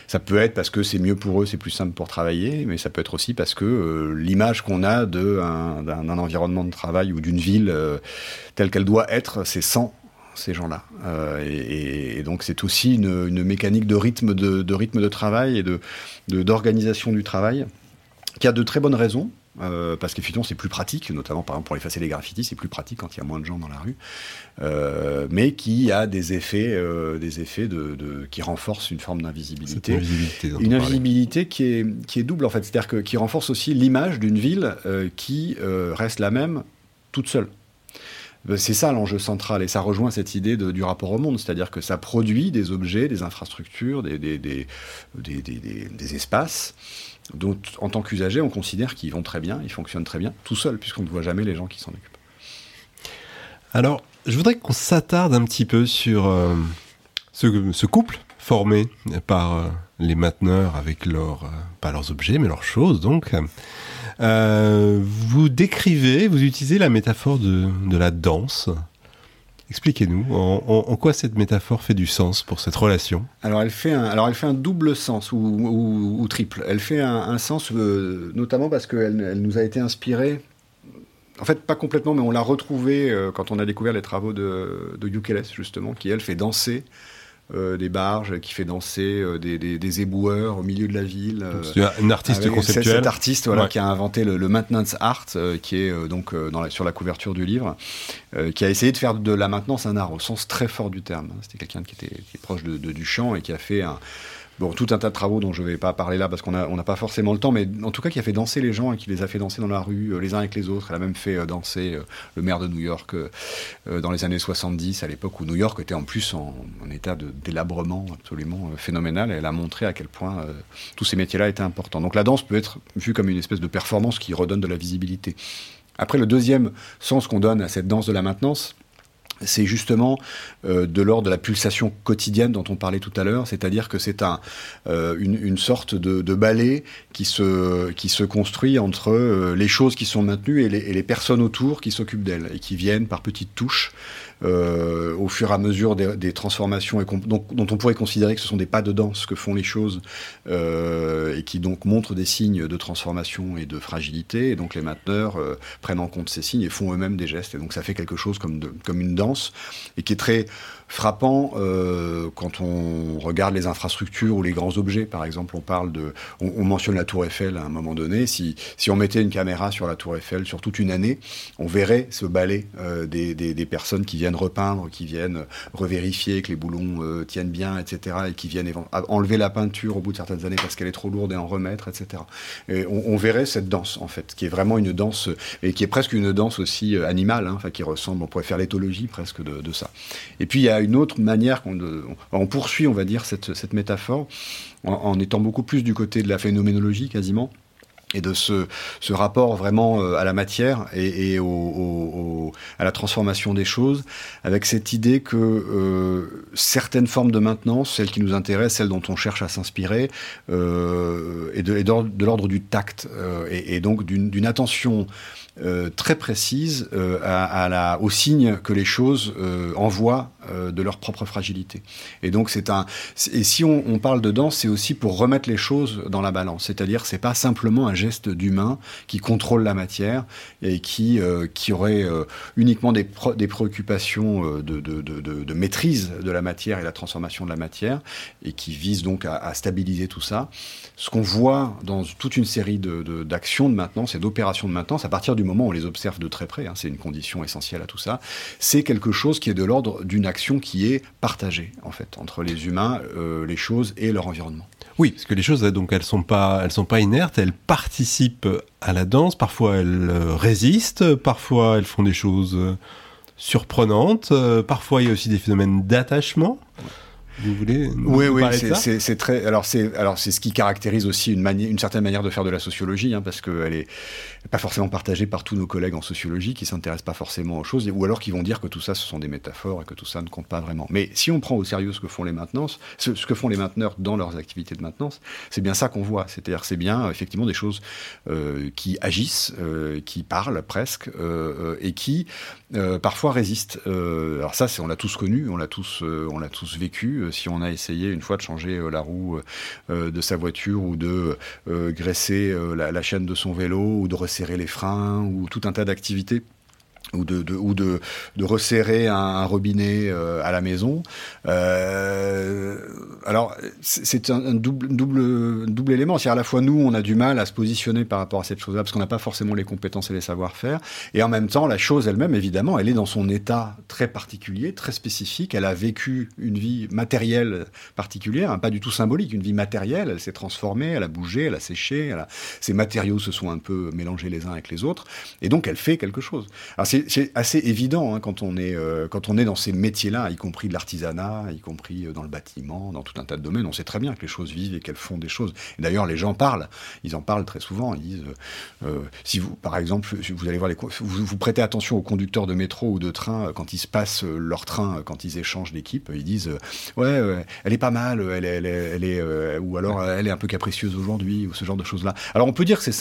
S8: ça peut être parce que c'est mieux pour eux, c'est plus simple pour travailler, mais ça peut être aussi parce que euh, l'image qu'on a d'un environnement de travail ou d'une ville euh, telle qu'elle doit être, c'est sans ces gens-là. Euh, et, donc c'est aussi une, mécanique de rythme de, travail et d'organisation de, du travail qui a de très bonnes raisons. Euh, parce qu'effectivement c'est plus pratique, notamment par exemple pour effacer les graffitis, c'est plus pratique quand il y a moins de gens dans la rue, euh, mais qui a des effets, euh, des effets de, de, qui renforcent une forme d'invisibilité, une invisibilité qui est, qui est double en fait, c'est-à-dire que qui renforce aussi l'image d'une ville qui reste la même toute seule. C'est ça l'enjeu central, et ça rejoint cette idée du rapport au monde, c'est-à-dire que ça produit des objets, des infrastructures, des, espaces dont, en tant qu'usager, on considère qu'ils vont très bien, ils fonctionnent très bien, tout seul, puisqu'on ne voit jamais les gens qui s'en occupent.
S6: Alors, je voudrais qu'on s'attarde un petit peu sur euh, ce, ce, couple formé par euh, les mainteneurs avec leurs, euh, pas leurs objets, mais leurs choses, donc. Euh, vous décrivez, vous utilisez la métaphore de, la danse. Expliquez-nous en, quoi cette métaphore fait du sens pour cette relation?
S8: Alors elle fait un, alors elle fait un double sens ou, triple. Elle fait un, sens euh, notamment parce qu'elle elle nous a été inspirée. En fait, pas complètement, mais on l'a retrouvée euh, quand on a découvert les travaux de, de Yukeles, justement, qui elle fait danser euh, des barges, qui fait danser euh, des, des, des, éboueurs au milieu de la ville.
S6: Euh, c'est un artiste conceptuel.
S8: Cet artiste voilà, ouais. qui a inventé le, le maintenance art, qui est donc dans la, sur la couverture du livre, qui a essayé de faire de la maintenance un art au sens très fort du terme. C'était quelqu'un qui était qui est proche de, de, du chant et qui a fait un bon, tout un tas de travaux dont je ne vais pas parler là parce qu'on n'a on pas forcément le temps, mais en tout cas qui a fait danser les gens et qui les a fait danser dans la rue euh, les uns avec les autres. Elle a même fait euh, danser euh, le maire de New York dans les années 70, à l'époque où New York était en plus en, état de délabrement absolument phénoménal. Elle a montré à quel point tous ces métiers-là étaient importants. Donc la danse peut être vue comme une espèce de performance qui redonne de la visibilité. Après, le deuxième sens qu'on donne à cette danse de la maintenance, c'est justement euh, de l'ordre de la pulsation quotidienne dont on parlait tout à l'heure, c'est-à-dire que c'est euh, une, sorte de, balai qui se, construit entre euh, les choses qui sont maintenues et les personnes autour qui s'occupent d'elles et qui viennent par petites touches euh, au fur et à mesure des, transformations dont on pourrait considérer que ce sont des pas de danse que font les choses euh, et qui donc montrent des signes de transformation et de fragilité. Et donc les mainteneurs euh, prennent en compte ces signes et font eux-mêmes des gestes. Et donc ça fait quelque chose comme, comme une danse et qui est très frappant quand on regarde les infrastructures ou les grands objets. Par exemple, on parle de, on, on, mentionne la Tour Eiffel à un moment donné. Si, si on mettait une caméra sur la Tour Eiffel sur toute une année, on verrait ce des, des, des, personnes qui viennent repeindre, qui viennent revérifier que les boulons euh, tiennent bien, etc., et qui viennent enlever la peinture au bout de certaines années parce qu'elle est trop lourde et en remettre, etc. Et on, verrait cette danse en fait, qui est vraiment une danse et qui est presque une danse aussi euh, animale, hein, qui ressemble, on pourrait faire l'éthologie presque de, ça. Et puis il y a une autre manière qu'on on poursuit, on va dire, cette, cette métaphore en, étant beaucoup plus du côté de la phénoménologie quasiment et de ce, rapport vraiment euh, à la matière et, à la transformation des choses, avec cette idée que euh, certaines formes de maintenance, celles qui nous intéressent, celles dont on cherche à s'inspirer, euh, de, l'ordre du tact, euh, et, donc d'une attention très précise à, aux signes que les choses envoient euh, de leur propre fragilité. Et donc c'est un et si on, parle de danse, c'est aussi pour remettre les choses dans la balance. C'est-à-dire c'est pas simplement un geste d'humain qui contrôle la matière et qui euh, qui aurait euh, uniquement des, des préoccupations de, de, de, maîtrise de la matière et la transformation de la matière et qui vise donc à, stabiliser tout ça. Ce qu'on voit dans toute une série d'actions de, de, maintenance et d'opérations de maintenance à partir du moment où on les observe de très près, hein, c'est une condition essentielle à tout ça, c'est quelque chose qui est de l'ordre d'une action qui est partagée, en fait, entre les humains, euh, les choses et leur environnement.
S6: Oui, parce que les choses, donc, elles sont pas, elles sont pas inertes, elles participent à la danse, parfois elles résistent, parfois elles font des choses surprenantes, parfois il y a aussi des phénomènes d'attachement. Vous voulez
S8: Oui, oui, c'est très. Alors c'est alors c'est ce qui caractérise aussi une manière, une certaine manière de faire de la sociologie, hein, parce qu'elle est pas forcément partagée par tous nos collègues en sociologie qui s'intéressent pas forcément aux choses, ou alors qui vont dire que tout ça ce sont des métaphores et que tout ça ne compte pas vraiment. Mais si on prend au sérieux ce que font les maintenances, ce, que font les mainteneurs dans leurs activités de maintenance, c'est bien ça qu'on voit. C'est-à-dire c'est bien effectivement des choses euh, qui agissent, euh, qui parlent presque euh, et qui parfois résistent. alors ça, on l'a tous connu, on l'a tous, on l'a tous vécu. si on a essayé une fois de changer la roue de sa voiture ou de graisser la, la chaîne de son vélo ou de serrer les freins ou tout un tas d'activités ou de, ou de, de resserrer un, robinet euh, à la maison. Euh, alors c'est un, double, double, double élément. C'est à la fois nous, on a du mal à se positionner par rapport à cette chose-là parce qu'on n'a pas forcément les compétences et les savoir-faire. Et en même temps, la chose elle-même, évidemment, elle est dans son état très particulier, très spécifique. Elle a vécu une vie matérielle particulière, hein, pas du tout symbolique, une vie matérielle. Elle s'est transformée, elle a bougé, elle a séché. Elle a... Ses matériaux se sont un peu mélangés les uns avec les autres, et donc elle fait quelque chose. Alors c'est assez évident hein, quand, on est, euh, quand on est dans ces métiers-là, y compris de l'artisanat, y compris euh, dans le bâtiment, dans tout un tas de domaines. On sait très bien que les choses vivent et qu'elles font des choses. D'ailleurs, les gens parlent. Ils en parlent très souvent. Ils disent, euh, si vous, par exemple, vous allez voir les, vous, prêtez attention aux conducteurs de métro ou de train quand ils se passent leur train, quand ils échangent d'équipe, ils disent, ouais, elle est pas mal, elle, est, ou alors elle est un peu capricieuse aujourd'hui, ou ce genre de choses-là. Alors on peut dire que c'est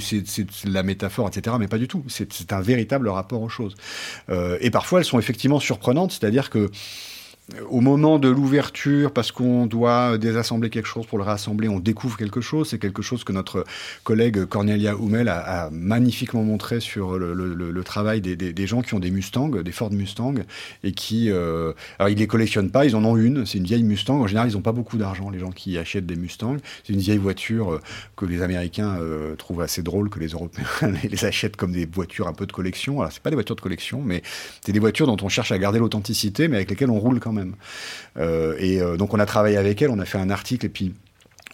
S8: c'est la métaphore, etc., mais pas du tout. C'est un véritable rapport aux choses. Euh, et parfois, elles sont effectivement surprenantes, c'est-à-dire que au moment de l'ouverture, parce qu'on doit désassembler quelque chose pour le rassembler, on découvre quelque chose. C'est quelque chose que notre collègue Cornelia Hummel a, magnifiquement montré sur le, travail des, gens qui ont des Mustangs, des Ford Mustang, et qui... Euh, alors, ils les collectionnent pas, ils en ont une, c'est une vieille Mustang. En général, ils n'ont pas beaucoup d'argent, les gens qui achètent des Mustangs. C'est une vieille voiture euh, que les Américains euh, trouvent assez drôle, que les Européens les achètent comme des voitures un peu de collection. Alors, c'est pas des voitures de collection, mais c'est des voitures dont on cherche à garder l'authenticité, mais avec lesquelles on roule quand même Euh, et euh, donc on a travaillé avec elle, on a fait un article et puis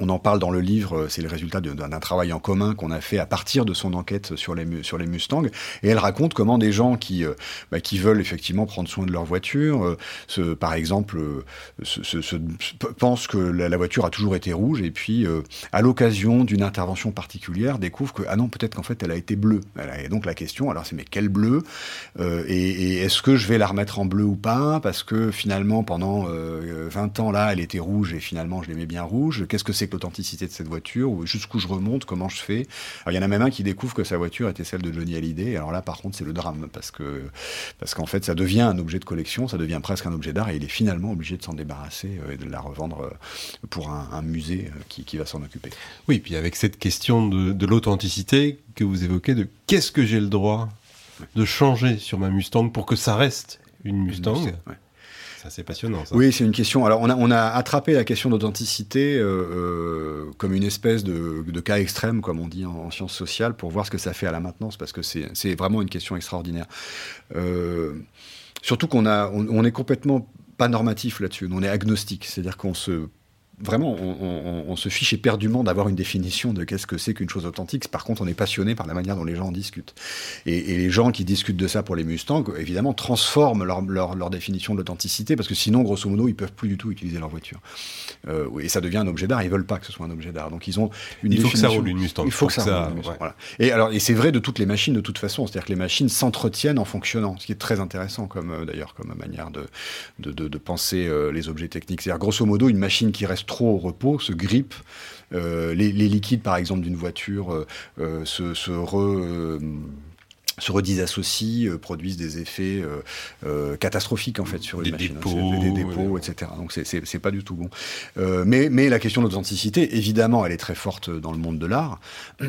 S8: on en parle dans le livre, euh, c'est le résultat d'un travail en commun qu'on a fait à partir de son enquête sur les, sur les Mustangs. Et elle raconte comment des gens qui, euh, bah, qui veulent effectivement prendre soin de leur voiture, euh, par exemple, pensent que la, voiture a toujours été rouge et puis, à l'occasion d'une intervention particulière, découvrent que, ah non, peut-être qu'en fait, elle a été bleue. Et donc la question, alors c'est mais quel bleu Et, est-ce que je vais la remettre en bleu ou pas? Parce que finalement, pendant 20 ans, là, elle était rouge et finalement, je l'aimais bien rouge. Qu'est-ce que c'est l'authenticité de cette voiture, ou jusqu'où je remonte, comment je fais. il y en a même un qui découvre que sa voiture était celle de Johnny Hallyday. Alors là, par contre, c'est le drame, parce que parce qu'en fait, ça devient un objet de collection, ça devient presque un objet d'art, et il est finalement obligé de s'en débarrasser euh, et de la revendre euh, pour un, musée euh, qui, qui va s'en occuper.
S6: Oui, puis avec cette question de, de l'authenticité que vous évoquez, de qu'est-ce que j'ai le droit de changer sur ma Mustang pour que ça reste une Mustang. C'est passionnant.
S8: Oui, c'est une question. Alors, on a, attrapé la question d'authenticité euh, euh, comme une espèce de, cas extrême, comme on dit en, sciences sociales, pour voir ce que ça fait à la maintenance, parce que c'est vraiment une question extraordinaire. Euh, surtout qu'on on est complètement pas normatif là-dessus. On est agnostique, c'est-à-dire qu'on se vraiment, on, se fiche éperdument d'avoir une définition de qu'est-ce que c'est qu'une chose authentique. Par contre, on est passionné par la manière dont les gens en discutent. Et, les gens qui discutent de ça pour les Mustangs, évidemment, transforment leur, définition de l'authenticité, parce que sinon, grosso modo, ils peuvent plus du tout utiliser leur voiture. Euh, et ça devient un objet d'art. Ils veulent pas que ce soit un objet d'art. Donc, ils ont une
S6: Il
S8: faut
S6: que ça roule une Mustang.
S8: Il faut que ça, roule. Voilà. Et alors, et c'est vrai de toutes les machines de toute façon. C'est-à-dire que les machines s'entretiennent en fonctionnant, ce qui est très intéressant comme euh, d'ailleurs comme manière de de, penser euh, les objets techniques. C'est-à-dire grosso modo, une machine qui reste trop au repos se grippe. Euh, les, liquides, par exemple, d'une voiture euh, euh, se re se redisassocient, euh, produisent des effets euh, euh, catastrophiques en fait sur une
S6: des
S8: machine,
S6: dépôts,
S8: des, dépôts, etc. Donc c'est pas du tout bon. mais, mais la question de l'authenticité, évidemment, elle est très forte dans le monde de l'art.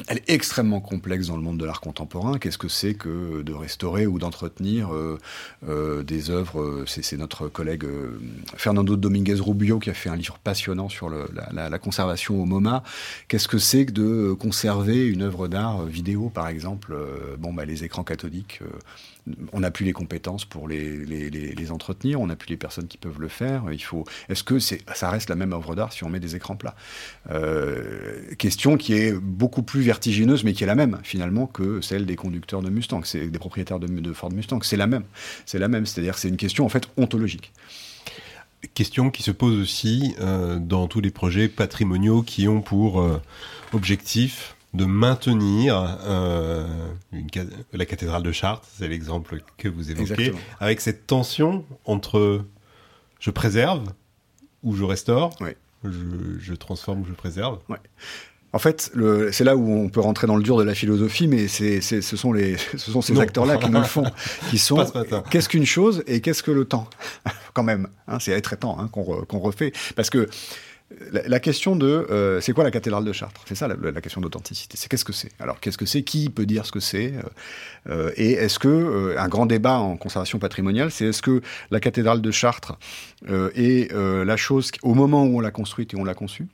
S8: Elle est extrêmement complexe dans le monde de l'art contemporain. Qu'est-ce que c'est que de restaurer ou d'entretenir des œuvres C'est notre collègue Fernando Dominguez Rubio qui a fait un livre passionnant sur le, la, la, conservation au MoMA. Qu'est-ce que c'est que de conserver une œuvre d'art vidéo, par exemple Bon, bah les écrans cathodique, euh, on n'a plus les compétences pour les, entretenir, on n'a plus les personnes qui peuvent le faire. Il faut. Est-ce que ça reste la même œuvre d'art si on met des écrans plats? Euh, Question qui est beaucoup plus vertigineuse, mais qui est la même finalement que celle des conducteurs de Mustang, c'est des propriétaires de, Ford Mustang. C'est la même. C'est la même. C'est-à-dire, c'est une question en fait ontologique.
S6: question qui se pose aussi euh, dans tous les projets patrimoniaux qui ont pour objectif de maintenir euh, une, la cathédrale de Chartres, c'est l'exemple que vous évoquez,
S8: Exactement.
S6: avec cette tension entre je préserve ou je restaure,
S8: Ouais.
S6: je, je transforme ou je préserve.
S8: En fait, c'est là où on peut rentrer dans le dur de la philosophie, mais c'est, ce sont, les, ce sont ces acteurs-là qui nous le font, qui sont qu'est-ce qu'une chose et qu'est-ce que le temps? Quand même, hein, c'est être et temps hein, qu'on, re- qu'on refait. Parce que la, question de euh, c'est quoi la cathédrale de Chartres? C'est ça la, question d'authenticité. C'est qu'est-ce que c'est? Alors qu'est-ce que c'est? Qui peut dire ce que c'est? Euh, euh, Et est-ce que un grand débat en conservation patrimoniale, c'est est-ce que la cathédrale de Chartres est la chose au moment où on l'a construite et on l'a conçue?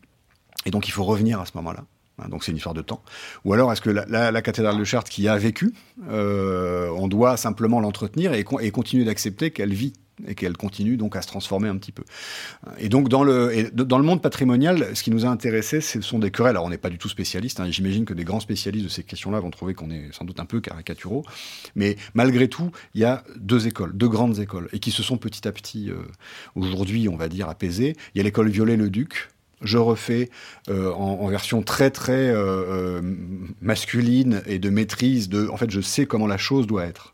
S8: Et donc il faut revenir à ce moment-là. Hein, Donc c'est une histoire de temps. Ou alors est-ce que la, cathédrale de Chartres qui a vécu, on doit simplement l'entretenir et continuer d'accepter qu'elle vit et qu'elle continue donc à se transformer un petit peu. Et donc dans le, dans le monde patrimonial, ce qui nous a intéressé, ce sont des querelles. Alors on n'est pas du tout spécialiste. hein. J'imagine que des grands spécialistes de ces questions-là vont trouver qu'on est sans doute un peu caricaturaux. Mais malgré tout, il y a deux écoles, deux grandes écoles, et qui se sont petit à petit, euh, aujourd'hui, on va dire, apaisées. Il y a l'école Viollet-le-Duc, je refais euh, en, version très très euh, masculine et de maîtrise de en fait je sais comment la chose doit être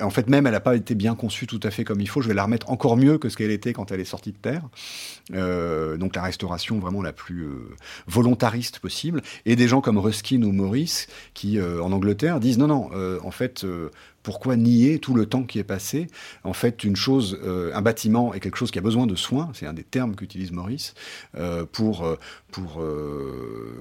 S8: en fait même elle n'a pas été bien conçue tout à fait comme il faut. Je vais la remettre encore mieux que ce qu'elle était quand elle est sortie de terre. Euh, donc la restauration vraiment la plus euh, volontariste possible. Et des gens comme Ruskin ou Maurice qui euh, en Angleterre disent non non en fait pourquoi nier tout le temps qui est passé En fait, une chose, euh, un bâtiment est quelque chose qui a besoin de soins, c'est un des termes qu'utilise Maurice, euh, pour, euh, pour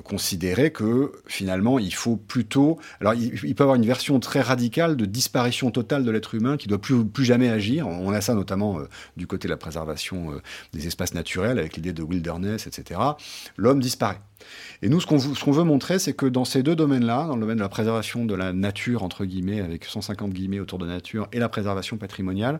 S8: considérer que finalement, il faut plutôt... Alors, il, il peut avoir une version très radicale de disparition totale de l'être humain qui doit plus, plus jamais agir. On a ça notamment du côté de la préservation des espaces naturels, avec l'idée de wilderness, etc. L'homme disparaît. Et nous, ce qu'on ce qu'on veut montrer, c'est que dans ces deux domaines-là, dans le domaine de la préservation de la nature, entre guillemets, avec 150 autour de nature, et la préservation patrimoniale,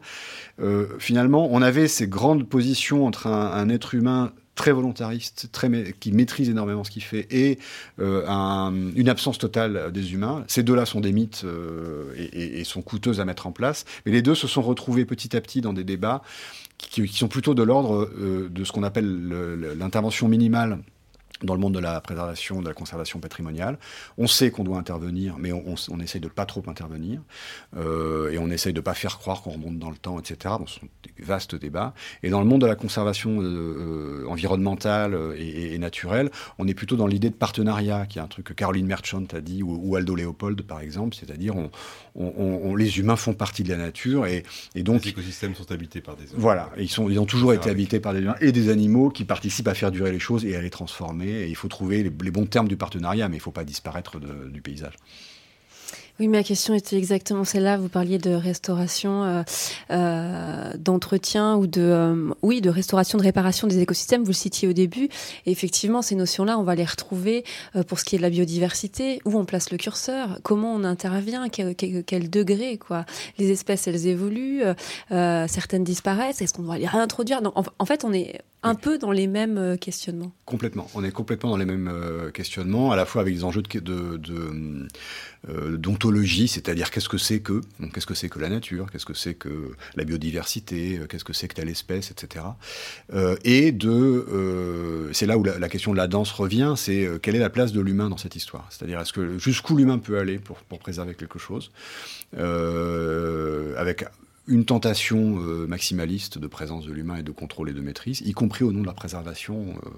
S8: euh, finalement, on avait ces grandes positions entre un, être humain très volontariste, très qui maîtrise énormément ce qu'il fait, et euh, un- une absence totale des humains. Ces deux-là sont des mythes euh, et, sont coûteuses à mettre en place, mais les deux se sont retrouvés petit à petit dans des débats qui, sont plutôt de l'ordre de ce qu'on appelle le- le- l'intervention minimale dans le monde de la préservation, de la conservation patrimoniale. On sait qu'on doit intervenir, mais on, on, on essaye de pas trop intervenir, euh, et on essaye de pas faire croire qu'on remonte dans le temps, etc. Bon, ce sont des vastes débats. Et dans le monde de la conservation euh, euh, environnementale et, et- et naturelle, on est plutôt dans l'idée de partenariat, qui est un truc que Caroline Merchant a dit, ou, ou Aldo Leopold, par exemple, c'est-à-dire on, les humains font partie de la nature, et, et donc
S6: les écosystèmes sont habités par des hommes.
S8: voilà, ils, sont, ils ont toujours été habités par des humains et des animaux qui participent à faire durer les choses et à les transformer. Il faut trouver les, bons termes du partenariat, mais il ne faut pas disparaître du paysage.
S7: Oui, ma question était exactement celle-là. Vous parliez de restauration, euh, euh, d'entretien ou de, euh, oui, de restauration, de réparation des écosystèmes. Vous le citiez au début. Effectivement, ces notions-là, on va les retrouver pour ce qui est de la biodiversité, où on place le curseur, comment on intervient, quel, quel- degré. Les espèces, elles évoluent, certaines disparaissent. Est-ce qu'on doit les réintroduire? En fait, on est un peu dans les mêmes euh, questionnements.
S8: Complètement. On est complètement dans les mêmes euh, questionnements, à la fois avec des enjeux de, euh, d'ontologie, c'est-à-dire qu'est-ce que c'est que, donc, qu'est-ce que c'est que la nature, qu'est-ce que c'est que la biodiversité, qu'est-ce que c'est que telle espèce, etc. Euh, et de, euh, c'est là où la, la question de la danse revient, c'est euh, quelle est la place de l'humain dans cette histoire? C'est-à-dire est-ce que jusqu'où l'humain peut aller pour, pour préserver quelque chose, avec une tentation euh, maximaliste de présence de l'humain et de contrôle et de maîtrise, y compris au nom de la préservation, euh,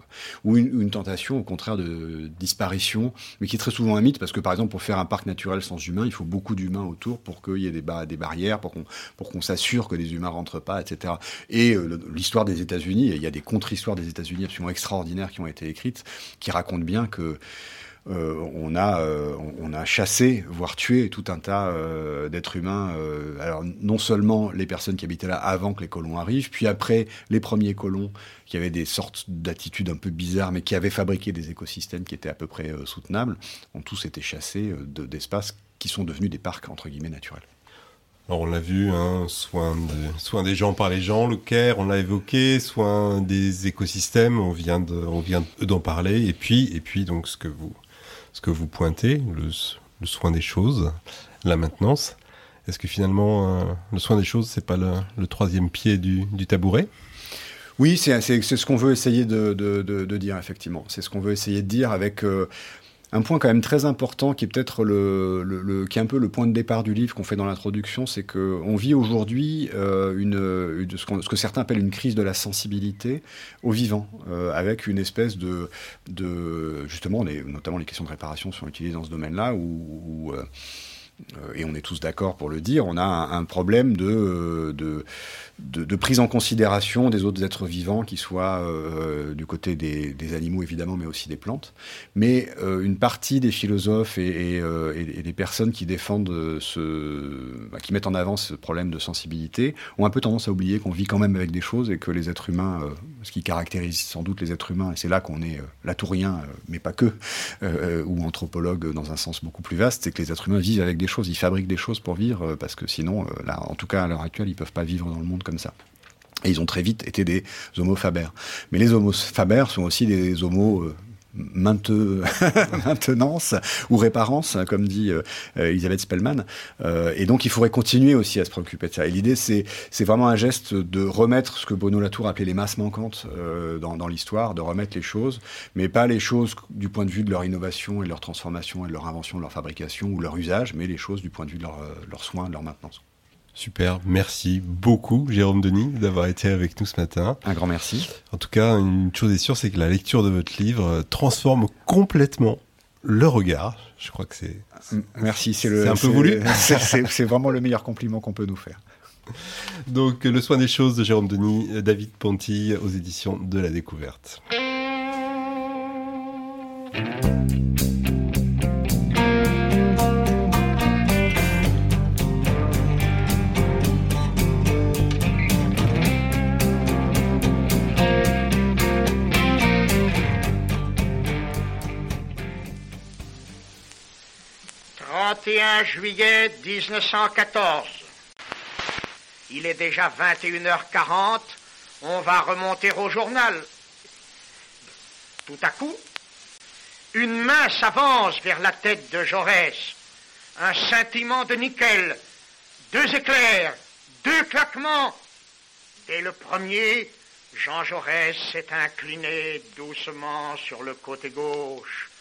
S8: ou une, une tentation au contraire de disparition, mais qui est très souvent un mythe, parce que par exemple pour faire un parc naturel sans humains, il faut beaucoup d'humains autour pour qu'il y ait des, ba- des barrières, pour qu'on s'assure que les humains rentrent pas, etc. Et euh, l'histoire des États-Unis, il y a des contre-histoires des États-Unis absolument extraordinaires qui ont été écrites, qui racontent bien que on, a, euh, on- a chassé, voire tué tout un tas euh, d'êtres humains. euh, alors non seulement les personnes qui habitaient là avant que les colons arrivent, puis après les premiers colons qui avaient des sortes d'attitudes un peu bizarres, mais qui avaient fabriqué des écosystèmes qui étaient à peu près euh, soutenables, ont tous été chassés euh, de- d'espaces qui sont devenus des parcs entre guillemets naturels.
S6: Alors on l'a vu, hein, soin, de, soin des gens par les gens, le care, on l'a évoqué, soin des écosystèmes, on vient de, on vient d'en parler, et puis, et puis donc ce que vous, ce que vous pointez, le, soin des choses, la maintenance. Est-ce que finalement euh, le soin des choses, c'est pas le, troisième pied du, tabouret?
S8: Oui, c'est ce qu'on veut essayer de, de, de, dire, effectivement. C'est ce qu'on veut essayer de dire avec euh, un point quand même très important qui est peut-être le, qui est un peu le point de départ du livre qu'on fait dans l'introduction, c'est qu'on vit aujourd'hui euh, une, ce, que certains appellent une crise de la sensibilité au vivant, euh, avec une espèce de, justement, notamment les questions de réparation sont utilisées dans ce domaine-là, où, euh, et on est tous d'accord pour le dire, on a un, problème de de, prise en considération des autres êtres vivants, qui soient euh, du côté des, animaux évidemment, mais aussi des plantes. Mais euh, une partie des philosophes et, euh, des personnes qui défendent ce, bah, qui mettent en avant ce problème de sensibilité, ont un peu tendance à oublier qu'on vit quand même avec des choses et que les êtres humains, ce qui caractérise sans doute les êtres humains, et c'est là qu'on est latourien, mais pas que, ou anthropologue dans un sens beaucoup plus vaste, c'est que les êtres humains vivent avec des choses, ils fabriquent des choses pour vivre, parce que sinon, là, en tout cas à l'heure actuelle, ils peuvent pas vivre dans le monde comme ça. Et ils ont très vite été des homo faber. Mais les homo faber sont aussi des homo euh, maintenance ou réparance, hein, comme dit euh, Elisabeth Spellman. Euh, et donc, il faudrait continuer aussi à se préoccuper de ça. Et l'idée, c'est, c'est vraiment un geste de remettre ce que Bono Latour appelait les masses manquantes dans, dans l'histoire, de remettre les choses, mais pas les choses du point de vue de leur innovation et de leur transformation et de leur invention, de leur fabrication ou leur usage, mais les choses du point de vue de leur, leur soin, de leur maintenance.
S6: Super, merci beaucoup Jérôme Denis d'avoir été avec nous ce matin.
S8: Un grand merci.
S6: En tout cas, une chose est sûre, c'est que la lecture de votre livre transforme complètement le regard. Je crois que c'est...
S8: Merci, c'est le...
S6: un peu voulu
S8: C'est vraiment le meilleur compliment qu'on peut nous faire.
S6: Donc, Le soin des choses de Jérôme Denis, David Ponty aux éditions de la découverte.
S12: 31 juillet 1914. Il est déjà 21h40. On va remonter au journal. Tout à coup, une main s'avance vers la tête de Jaurès. Un scintillement de nickel. Deux éclairs. Deux claquements. Dès le premier, Jean Jaurès s'est incliné doucement sur le côté gauche.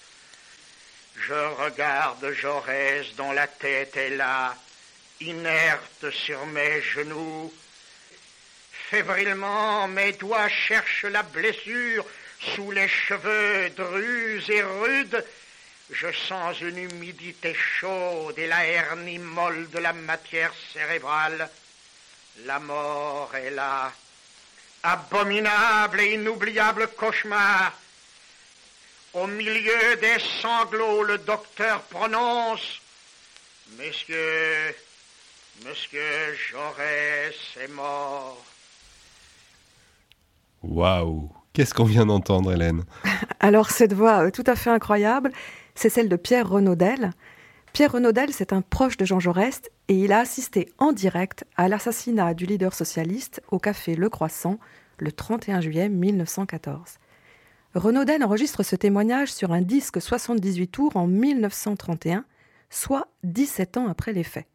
S12: Je regarde Jaurès dont la tête est là, inerte sur mes genoux. Fébrilement, mes doigts cherchent la blessure sous les cheveux drus et rudes. Je sens une humidité chaude et la hernie molle de la matière cérébrale. La mort est là. Abominable et inoubliable cauchemar. Au milieu des sanglots, le docteur prononce Messieurs, Monsieur Jaurès est mort.
S6: Waouh Qu'est-ce qu'on vient d'entendre, Hélène?
S9: Alors, cette voix euh, tout à fait incroyable, c'est celle de Pierre Renaudel. Pierre Renaudel, c'est un proche de Jean Jaurès et il a assisté en direct à l'assassinat du leader socialiste au café Le Croissant le 31 juillet 1914. Renaudel enregistre ce témoignage sur un disque 78 tours en 1931, soit 17 ans après les faits.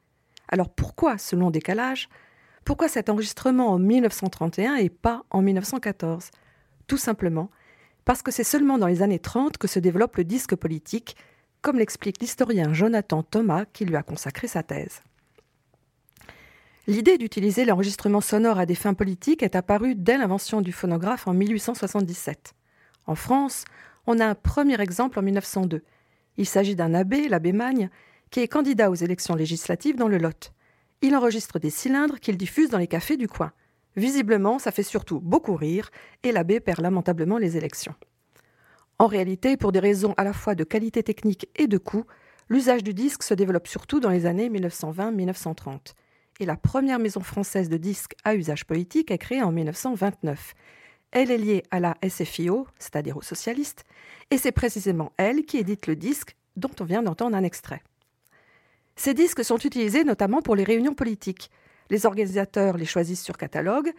S9: Alors pourquoi ce long décalage? Pourquoi cet enregistrement en 1931 et pas en 1914 Tout simplement parce que c'est seulement dans les années 30 que se développe le disque politique, comme l'explique l'historien Jonathan Thomas qui lui a consacré sa thèse. L'idée d'utiliser l'enregistrement sonore à des fins politiques est apparue dès l'invention du phonographe en 1877. En France, on a un premier exemple en 1902. Il s'agit d'un abbé, l'abbé Magne, qui est candidat aux élections législatives dans le Lot. Il enregistre des cylindres qu'il diffuse dans les cafés du coin. Visiblement, ça fait surtout beaucoup rire et l'abbé perd lamentablement les élections. En réalité, pour des raisons à la fois de qualité technique et de coût, l'usage du disque se développe surtout dans les années 1920-1930. Et la première maison française de disques à usage politique est créée en 1929. Elle est liée à la SFIO, c'est-à-dire aux socialistes, et c'est précisément elle qui édite le disque dont on vient d'entendre un extrait. Ces disques sont utilisés notamment pour les réunions politiques. Les organisateurs les choisissent sur catalogue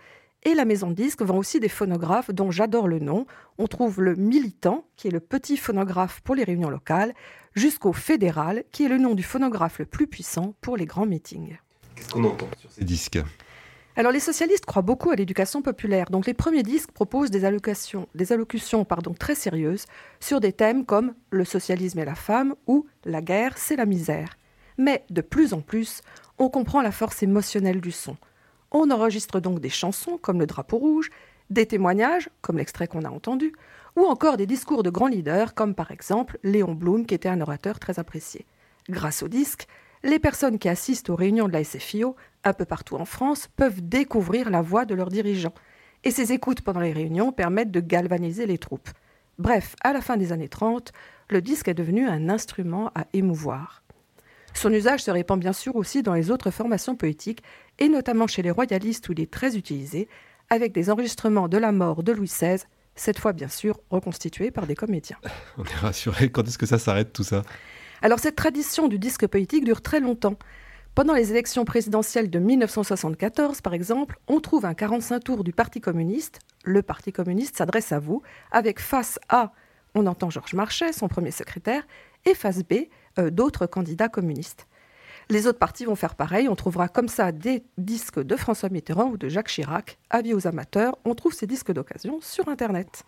S9: et la maison de disques vend aussi des phonographes dont j'adore le nom. On trouve le Militant, qui est le petit phonographe pour les réunions locales, jusqu'au Fédéral, qui est le nom du phonographe le plus puissant pour les grands meetings.
S6: Qu'est-ce qu'on entend sur ces disques?
S9: Alors les socialistes croient beaucoup à l'éducation populaire, donc les premiers disques proposent des allocations, des allocutions pardon, très sérieuses sur des thèmes comme le socialisme et la femme ou la guerre, c'est la misère. Mais de plus en plus, on comprend la force émotionnelle du son. On enregistre donc des chansons comme le drapeau rouge, des témoignages comme l'extrait qu'on a entendu, ou encore des discours de grands leaders comme par exemple Léon Blum qui était un orateur très apprécié. Grâce au disque, les personnes qui assistent aux réunions de la SFIO, un peu partout en France, peuvent découvrir la voix de leurs dirigeants. Et ces écoutes pendant les réunions permettent de galvaniser les troupes. Bref, à la fin des années 30, le disque est devenu un instrument à émouvoir. Son usage se répand bien sûr aussi dans les autres formations poétiques, et notamment chez les royalistes où il est très utilisé, avec des enregistrements de la mort de Louis XVI, cette fois bien sûr reconstitués par des comédiens.
S6: On est rassuré, quand est-ce que ça s'arrête tout ça?
S9: Alors cette tradition du disque politique dure très longtemps. Pendant les élections présidentielles de 1974, par exemple, on trouve un 45 tours du Parti communiste. Le Parti communiste s'adresse à vous, avec face A, on entend Georges Marchais, son premier secrétaire, et face B, euh, d'autres candidats communistes. Les autres partis vont faire pareil, on trouvera comme ça des disques de François Mitterrand ou de Jacques Chirac. Avis aux amateurs, on trouve ces disques d'occasion sur Internet.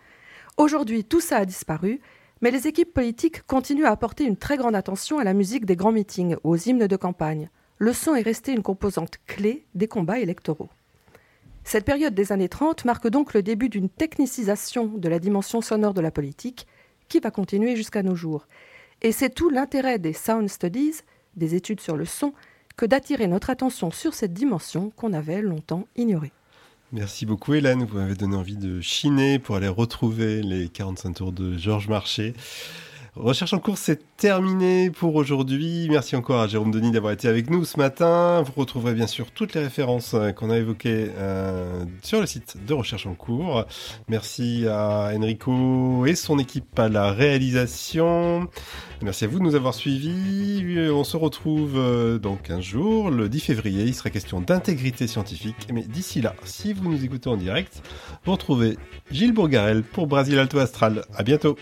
S9: Aujourd'hui, tout ça a disparu mais les équipes politiques continuent à apporter une très grande attention à la musique des grands meetings, aux hymnes de campagne. Le son est resté une composante clé des combats électoraux. Cette période des années 30 marque donc le début d'une technicisation de la dimension sonore de la politique qui va continuer jusqu'à nos jours. Et c'est tout l'intérêt des sound studies, des études sur le son, que d'attirer notre attention sur cette dimension qu'on avait longtemps ignorée.
S6: Merci beaucoup Hélène, vous m'avez donné envie de chiner pour aller retrouver les 45 tours de Georges Marché. Recherche en cours, c'est terminé pour aujourd'hui. Merci encore à Jérôme Denis d'avoir été avec nous ce matin. Vous retrouverez bien sûr toutes les références euh, qu'on a évoquées euh, sur le site de Recherche en cours. Merci à Enrico et son équipe à la réalisation. Merci à vous de nous avoir suivis. Euh, on se retrouve dans 15 jours, le 10 février. Il sera question d'intégrité scientifique. Mais d'ici là, si vous nous écoutez en direct, vous retrouvez Gilles Bourgarel pour Brasil Alto Astral. À bientôt.